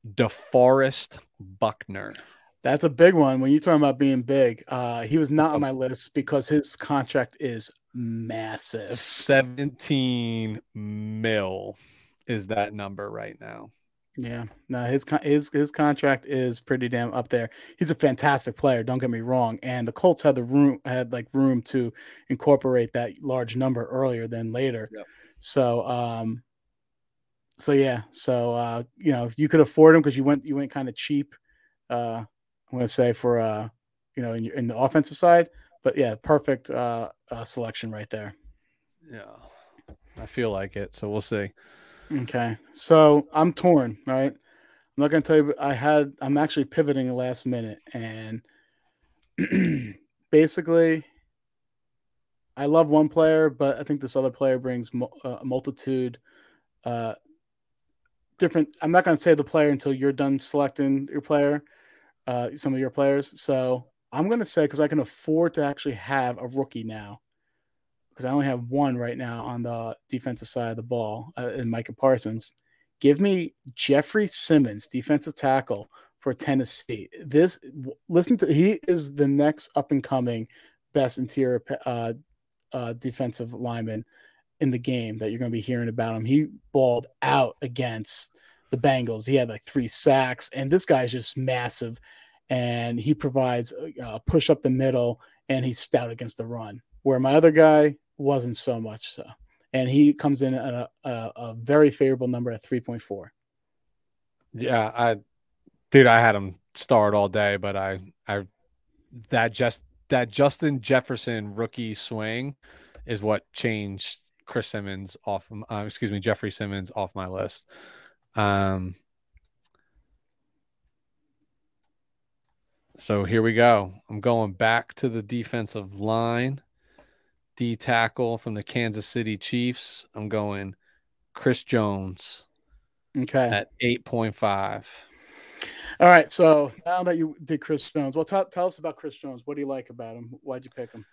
DeForest Buckner. That's a big one. When you're talking about being big, uh, he was not on my list because his contract is massive. 17 mil is that number right now. Yeah, no, his his his contract is pretty damn up there. He's a fantastic player. Don't get me wrong. And the Colts had the room had like room to incorporate that large number earlier than later. Yep. So, um, so yeah, so uh, you know, you could afford him because you went you went kind of cheap. Uh, I'm gonna say for uh, you know, in, in the offensive side. But yeah, perfect uh, uh selection right there. Yeah, I feel like it. So we'll see. Okay. So I'm torn, right? I'm not gonna tell you, I had I'm actually pivoting last minute, and basically, I love one player, but I think this other player brings uh, a multitude, uh, different. I'm not gonna say the player until you're done selecting your player, uh, some of your players. So I'm gonna say because I can afford to actually have a rookie now because I only have one right now on the defensive side of the ball uh, in Micah Parsons. Give me Jeffrey Simmons, defensive tackle for Tennessee. This listen to he is the next up and coming best interior uh, uh, defensive lineman in the game that you're going to be hearing about him. He balled out against the Bengals. He had like three sacks, and this guy's just massive, and he provides a push up the middle, and he's stout against the run. Where my other guy, wasn't so much so. And he comes in at a, a, a very favorable number at 3.4. Yeah, I, dude, I had him start all day, but I, I, that just, that Justin Jefferson rookie swing is what changed Chris Simmons off, uh, excuse me, Jeffrey Simmons off my list. Um, so here we go. I'm going back to the defensive line. D tackle from the Kansas City Chiefs. I'm going Chris Jones. Okay. At 8.5. All right. So now that you did Chris Jones, well, t- tell us about Chris Jones. What do you like about him? Why'd you pick him?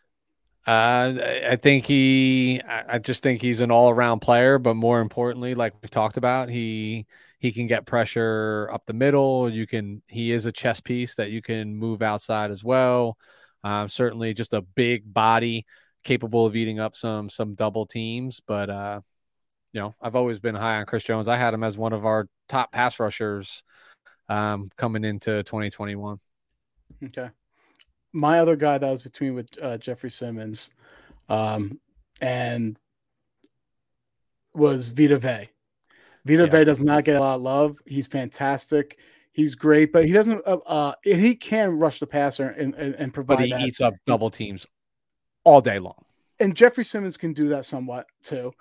Uh, I think he, I just think he's an all around player, but more importantly, like we've talked about, he, he can get pressure up the middle. You can, he is a chess piece that you can move outside as well. Uh, certainly just a big body capable of eating up some some double teams. But uh, you know, I've always been high on Chris Jones. I had him as one of our top pass rushers um, coming into 2021. Okay, my other guy that was between with uh, Jeffrey Simmons, um, and was Vita Vea. Vita yeah. Vea does not get a lot of love. He's fantastic. He's great, but he doesn't. Uh, uh he can rush the passer and, and, and provide. But he that. eats up double teams all day long. And Jeffrey Simmons can do that somewhat too.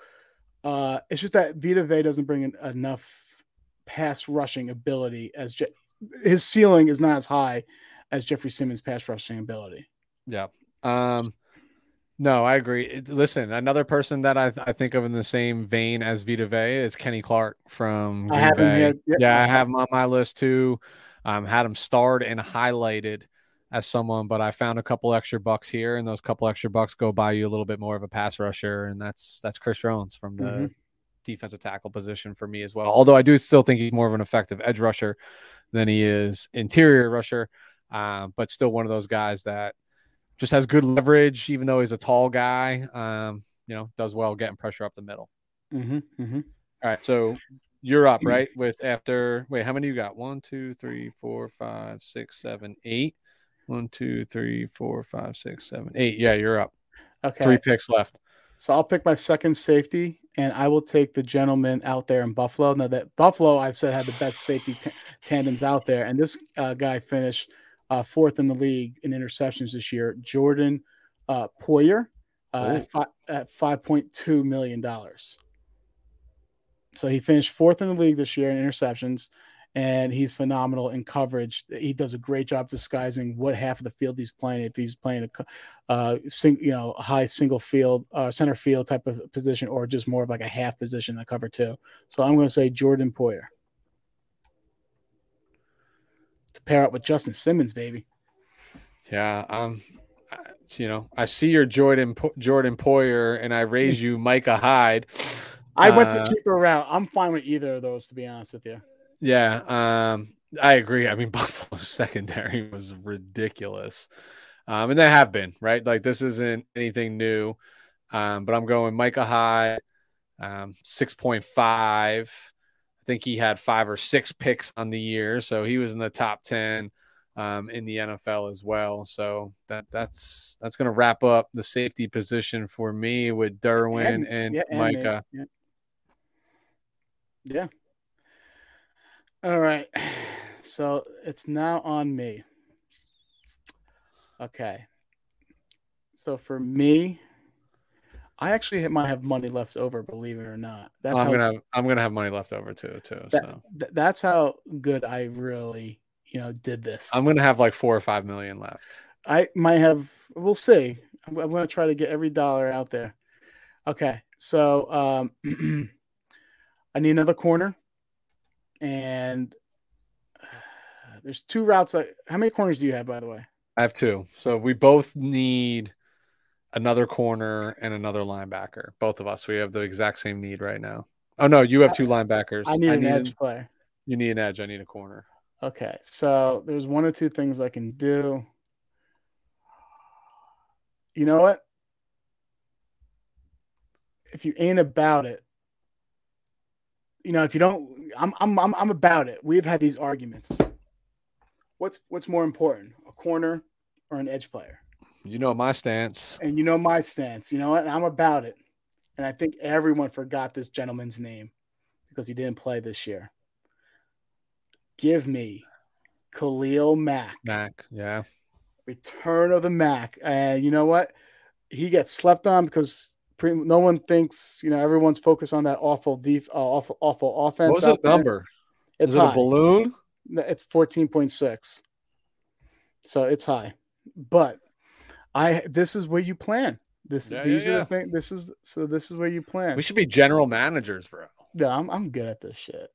Uh, it's just that Vita Vea doesn't bring in enough pass rushing ability as Je- his ceiling is not as high as Jeffrey Simmons' pass rushing ability. Yeah. Um, no, I agree. Listen, another person that I, I think of in the same vein as Vita Vea is Kenny Clark from Green Bay. Yep. Yeah, I have him on my list too. Um, had him starred and highlighted as someone, but I found a couple extra bucks here, and those couple extra bucks go buy you a little bit more of a pass rusher, and that's that's Chris Jones from the mm-hmm. defensive tackle position for me as well. Although I do still think he's more of an effective edge rusher than he is interior rusher, um, but still one of those guys that just has good leverage, even though he's a tall guy. Um, you know, does well getting pressure up the middle. Mm-hmm, mm-hmm. All right, so you're up, right? With after wait, how many you got? One, two, three, four, five, six, seven, eight. One, two, three, four, five, six, seven, eight. Yeah, you're up. Okay. Three picks left. So I'll pick my second safety, and I will take the gentleman out there in Buffalo. Now that Buffalo, I've said had the best safety t- tandems out there, and this uh, guy finished uh, fourth in the league in interceptions this year. Jordan uh, Poyer uh, at, fi- at five point two million dollars. So he finished fourth in the league this year in interceptions and he's phenomenal in coverage. He does a great job disguising what half of the field he's playing. If he's playing a, uh, sing, you know, high single field, uh, center field type of position, or just more of like a half position in the cover two. So I'm going to say Jordan Poyer to pair up with Justin Simmons, baby. Yeah, um, you know, I see your Jordan Jordan Poyer, and I raise you Micah Hyde. I went the uh, cheaper route. I'm fine with either of those, to be honest with you. Yeah, um, I agree. I mean, Buffalo's secondary was ridiculous, um, and they have been right. Like this isn't anything new, um, but I'm going Micah Hyde, um, six point five. I think he had five or six picks on the year, so he was in the top ten um, in the NFL as well. So that that's that's going to wrap up the safety position for me with Derwin and, and yeah, Micah. And yeah. yeah. All right. So it's now on me. Okay. So for me, I actually might have money left over, believe it or not. That's I'm how, gonna have, I'm gonna have money left over too, too. That, so that's how good I really, you know, did this. I'm gonna have like four or five million left. I might have. We'll see. I'm, I'm gonna try to get every dollar out there. Okay, so um, I need another corner and there's two routes. I, how many corners do you have, by the way? I have two. So we both need another corner and another linebacker. Both of us. We have the exact same need right now. Oh no, you have two linebackers. I need I an need edge an, player. You need an edge. I need a corner. Okay, so there's one or two things I can do. You know what? If you ain't about it, you know, if you don't, I'm, I'm, I'm, I'm about it. We've had these arguments. What's, what's more important, a corner or an edge player? You know my stance, and you know my stance. You know what? I'm about it. And I think everyone forgot this gentleman's name because he didn't play this year. Give me Khalil Mack. Mack, yeah. Return of the Mack. And you know what? He gets slept on because no one thinks, you know, everyone's focused on that awful def, uh, awful, awful offense. What's his number? It's Is it high. a balloon? It's 14.6. So it's high. But I this is where you plan. This yeah, these yeah, are the things this is so this is where you plan. We should be general managers, bro. Yeah, I'm I'm good at this shit.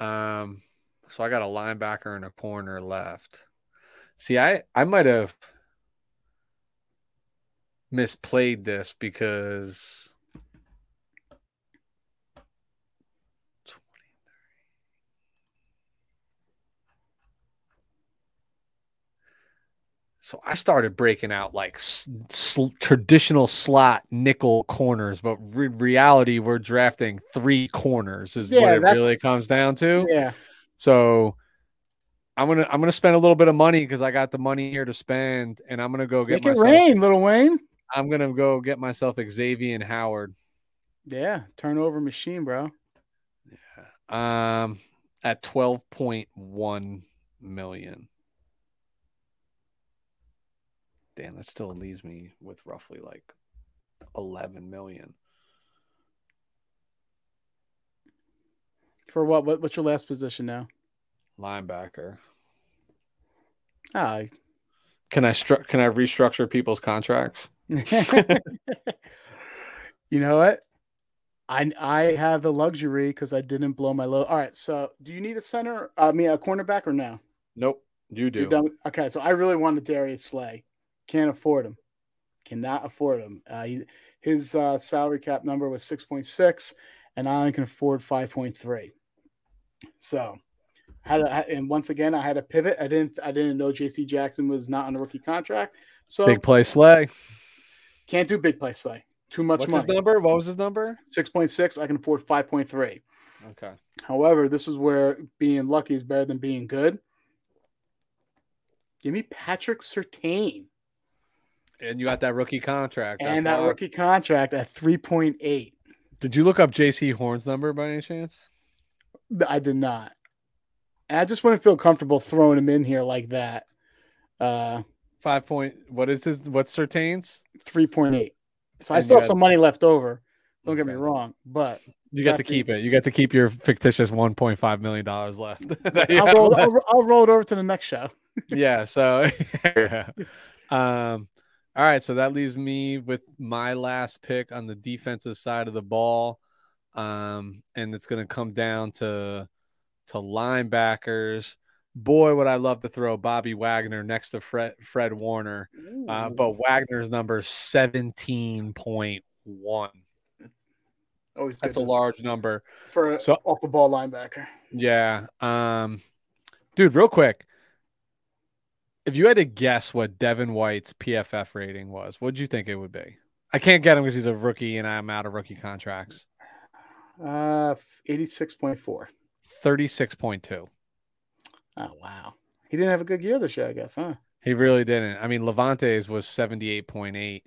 Um so I got a linebacker and a corner left. See, I I might have misplayed this because So I started breaking out like sl- traditional slot nickel corners, but re- reality we're drafting three corners is yeah, what it really comes down to. Yeah. So I'm gonna I'm gonna spend a little bit of money because I got the money here to spend, and I'm gonna go get Make myself, it rain, little Wayne. I'm gonna go get myself Xavien Howard. Yeah, turnover machine, bro. Yeah. Um, at twelve point one million. Damn, that still leaves me with roughly like eleven million. For what? what what's your last position now? Linebacker. Ah. Can I stru- can I restructure people's contracts? you know what? I I have the luxury because I didn't blow my load. All right, so do you need a center? I mean, a cornerback or no? Nope, you do. Okay, so I really wanted Darius Slay. Can't afford him. Cannot afford him. Uh, he, his uh, salary cap number was six point six, and I only can afford five point three. So, had a, and once again, I had a pivot. I didn't I didn't know J.C. Jackson was not on a rookie contract. So big play Slay. Can't do big play Slay. Too much What's money. his number? What was his number? 6.6. I can afford 5.3. Okay. However, this is where being lucky is better than being good. Give me Patrick Surtain. And you got that rookie contract. and that why. rookie contract at 3.8. Did you look up Jaycee Horn's number by any chance? I did not. And I just wouldn't feel comfortable throwing him in here like that. Uh, Five point. What is his? What's Surtain's? Three point eight. So and I still have some money left over. Don't get me wrong, but you got to keep it. You got to keep your fictitious one point five million dollars left. I'll, roll, I'll, I'll, roll, it over to the next show. yeah. So, yeah. Um. All right. So that leaves me with my last pick on the defensive side of the ball. Um, and it's going to come down to to linebackers boy, would I love to throw Bobby Wagner next to Fred, Fred Warner. Uh, but Wagner's number 17.1. Always That's a large number for so, off the ball linebacker. Yeah. Um, dude, real quick. If you had to guess what Devin White's PFF rating was, what do you think it would be? I can't get him because he's a rookie and I'm out of rookie contracts. Uh, 86.4. 36.2. Oh wow, he didn't have a good year this year, I guess, huh? He really didn't. I mean, Lavonte's was seventy eight point eight.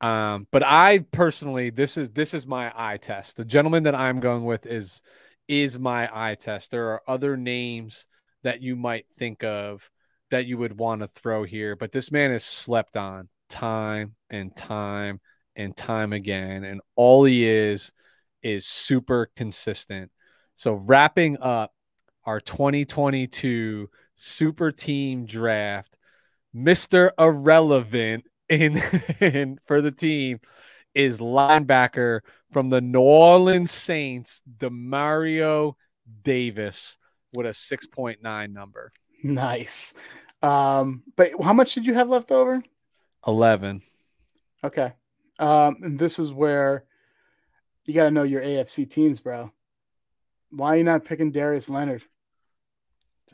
Um, but I personally, this is this is my eye test. The gentleman that I'm going with is is my eye test. There are other names that you might think of that you would want to throw here, but this man is slept on time and time and time again, and all he is is super consistent. So wrapping up our 2022 super team draft, Mr. Irrelevant in, in for the team is linebacker from the New Orleans Saints, Demario Davis with a 6.9 number. Nice. Um, but how much did you have left over? 11. Okay. Um, and this is where you got to know your AFC teams, bro. Why are you not picking Darius Leonard?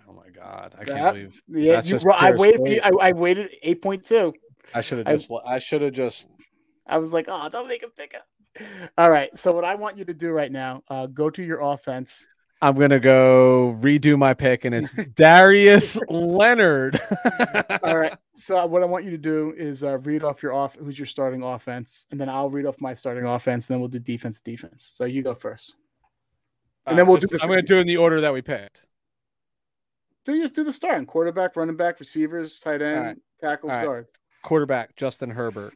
Oh my god, I can't believe. Yeah, you, I waited. I, I, waited eight point two. I should have just. I, I should have just. I was like, oh, don't make him pick up. All right. So what I want you to do right now, uh, go to your offense. I'm gonna go redo my pick, and it's Darius Leonard. All right. So what I want you to do is uh, read off your off who's your starting offense, and then I'll read off my starting offense, and then we'll do defense, defense. So you go first, and uh, then we'll just, do this. I'm gonna do in the order that we picked do just do the starting quarterback, running back, receivers, tight end, right. tackles, guard. Quarterback Justin Herbert.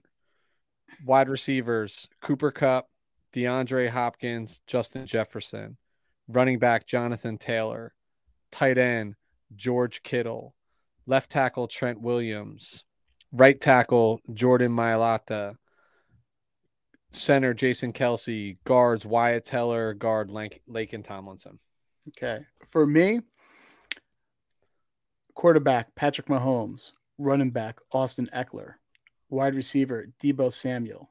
Wide receivers Cooper Kupp, DeAndre Hopkins, Justin Jefferson. Running back Jonathan Taylor. Tight end George Kittle. Left tackle Trent Williams. Right tackle Jordan Mailata. Center Jason Kelce, Guards Wyatt Teller. Guard Laken Tomlinson. Okay. For me, Quarterback Patrick Mahomes, running back Austin Ekeler, wide receiver Deebo Samuel,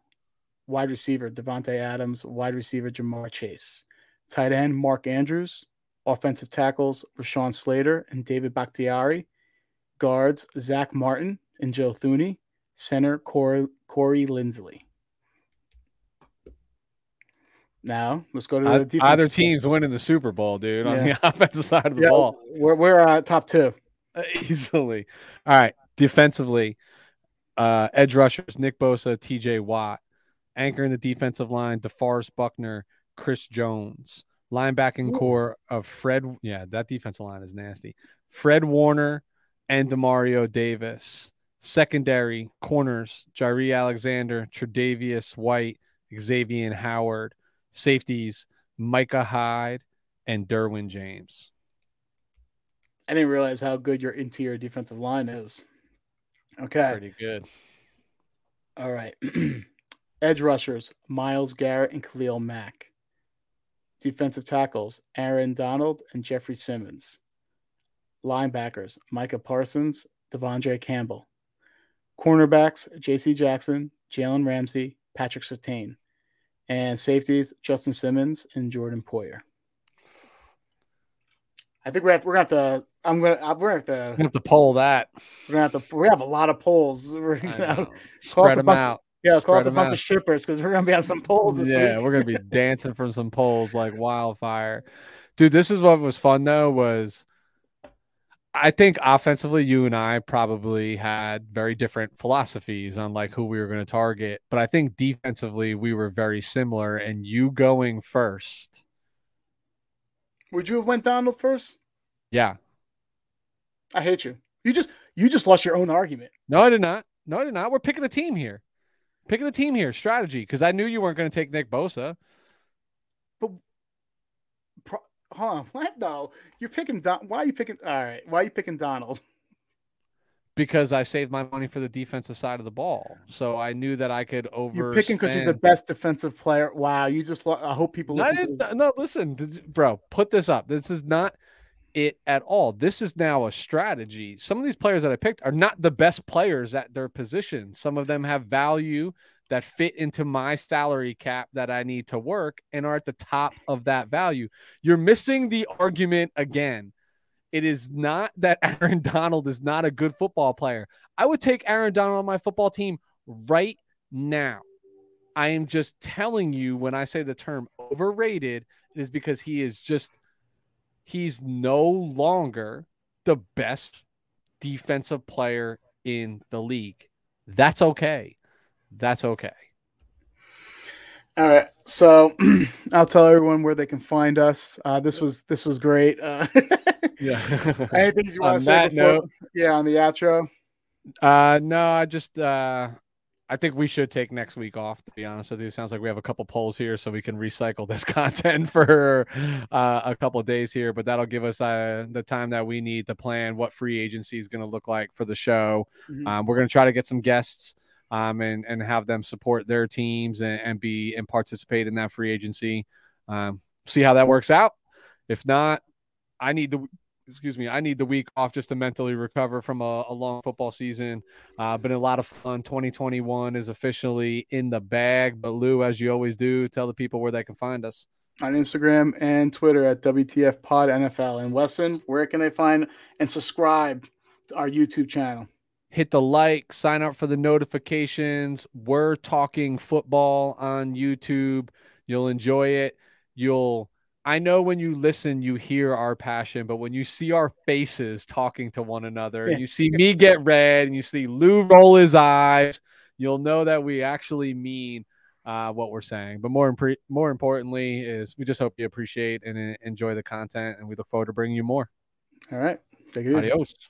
wide receiver Davante Adams, wide receiver Ja'Marr Chase, tight end Mark Andrews, offensive tackles Rashawn Slater and David Bakhtiari, guards Zack Martin and Joe Thuney, center Corey, Corey Linsley. Now let's go to the defense. Either team's winning the Super Bowl, dude, yeah. on the offensive side of the yeah, ball. We're, we're uh, top two. easily. All right. Defensively, uh, edge rushers Nick Bosa, TJ Watt. Anchoring the defensive line, DeForest Buckner, Chris Jones. Linebacking Ooh. core of Fred. Yeah, that defensive line is nasty. Fred Warner and Demario Davis. Secondary corners, Jaire Alexander, Tre'Davious White, Xavien Howard. Safeties, Micah Hyde and Derwin James. I didn't realize how good your interior defensive line is. Okay. Pretty good. All right. Edge rushers, Myles Garrett and Khalil Mack. Defensive tackles Aaron Donald and Jeffrey Simmons. Linebackers Micah Parsons, De'Vondre Campbell. Cornerbacks J.C. Jackson, Jalen Ramsey, Patrick Surtain. And safeties Justin Simmons and Jordan Poyer. I think we're we're gonna have to. I'm gonna uh, we're gonna have to. We have to poll that. We're gonna have to. We have a lot of polls. We're gonna know. spread them out. Yeah, call us a bunch out. of strippers because we're gonna be on some polls this yeah, week. we're gonna be dancing from some polls like wildfire. Dude, this is what was fun though, was I think offensively, you and I probably had very different philosophies on like who we were going to target. But I think defensively, we were very similar. And you going first. Would you have went Donald first? Yeah. I hate you. You just you just lost your own argument. No, I did not. No, I did not. We're picking a team here. Picking a team here, strategy, because I knew you weren't going to take Nick Bosa. But pro, hold on, what? No, you're picking Don. Why are you picking? All right, why are you picking Donald? Because I saved my money for the defensive side of the ball, so I knew that I could over. You're picking because he's the best defensive player. Wow, you just. I hope people listen. No, no, listen, bro. Put this up. This is not it at all. This is now a strategy. Some of these players that I picked are not the best players at their position. Some of them have value that fit into my salary cap that I need to work and are at the top of that value. You're missing the argument again. It is not that Aaron Donald is not a good football player. I would take Aaron Donald on my football team right now. I am just telling you when I say the term overrated, it is because he is just he's no longer the best defensive player in the league. That's okay. That's okay. All right, so I'll tell everyone where they can find us. Uh, this was this was great. Uh, yeah. Anything you want to say before? Note, yeah, on the outro. Uh, no, I just uh, I think we should take next week off. To be honest with you, it sounds like we have a couple polls here, so we can recycle this content for uh, a couple days here. But that'll give us uh, the time that we need to plan what free agency is going to look like for the show. Mm-hmm. Um, we're going to try to get some guests um, and and have them support their teams and, and be and participate in that free agency. Um, see how that works out. If not, I need the excuse me, I need the week off just to mentally recover from a, a long football season. Uh, been a lot of fun. 2021 is officially in the bag. But Lou, as you always do, tell the people where they can find us on Instagram and Twitter at WTF Pod NFL. And Wesson, where can they find and subscribe to our YouTube channel? Hit the like, sign up for the notifications. We're talking football on YouTube. You'll enjoy it. You'll I know when you listen, you hear our passion, but when you see our faces talking to one another, yeah. you see me get red and you see Lou roll his eyes, you'll know that we actually mean uh, what we're saying. But more, impre- more importantly, is we just hope you appreciate and enjoy the content, and we look forward to bringing you more. All right. Take it Adios. easy.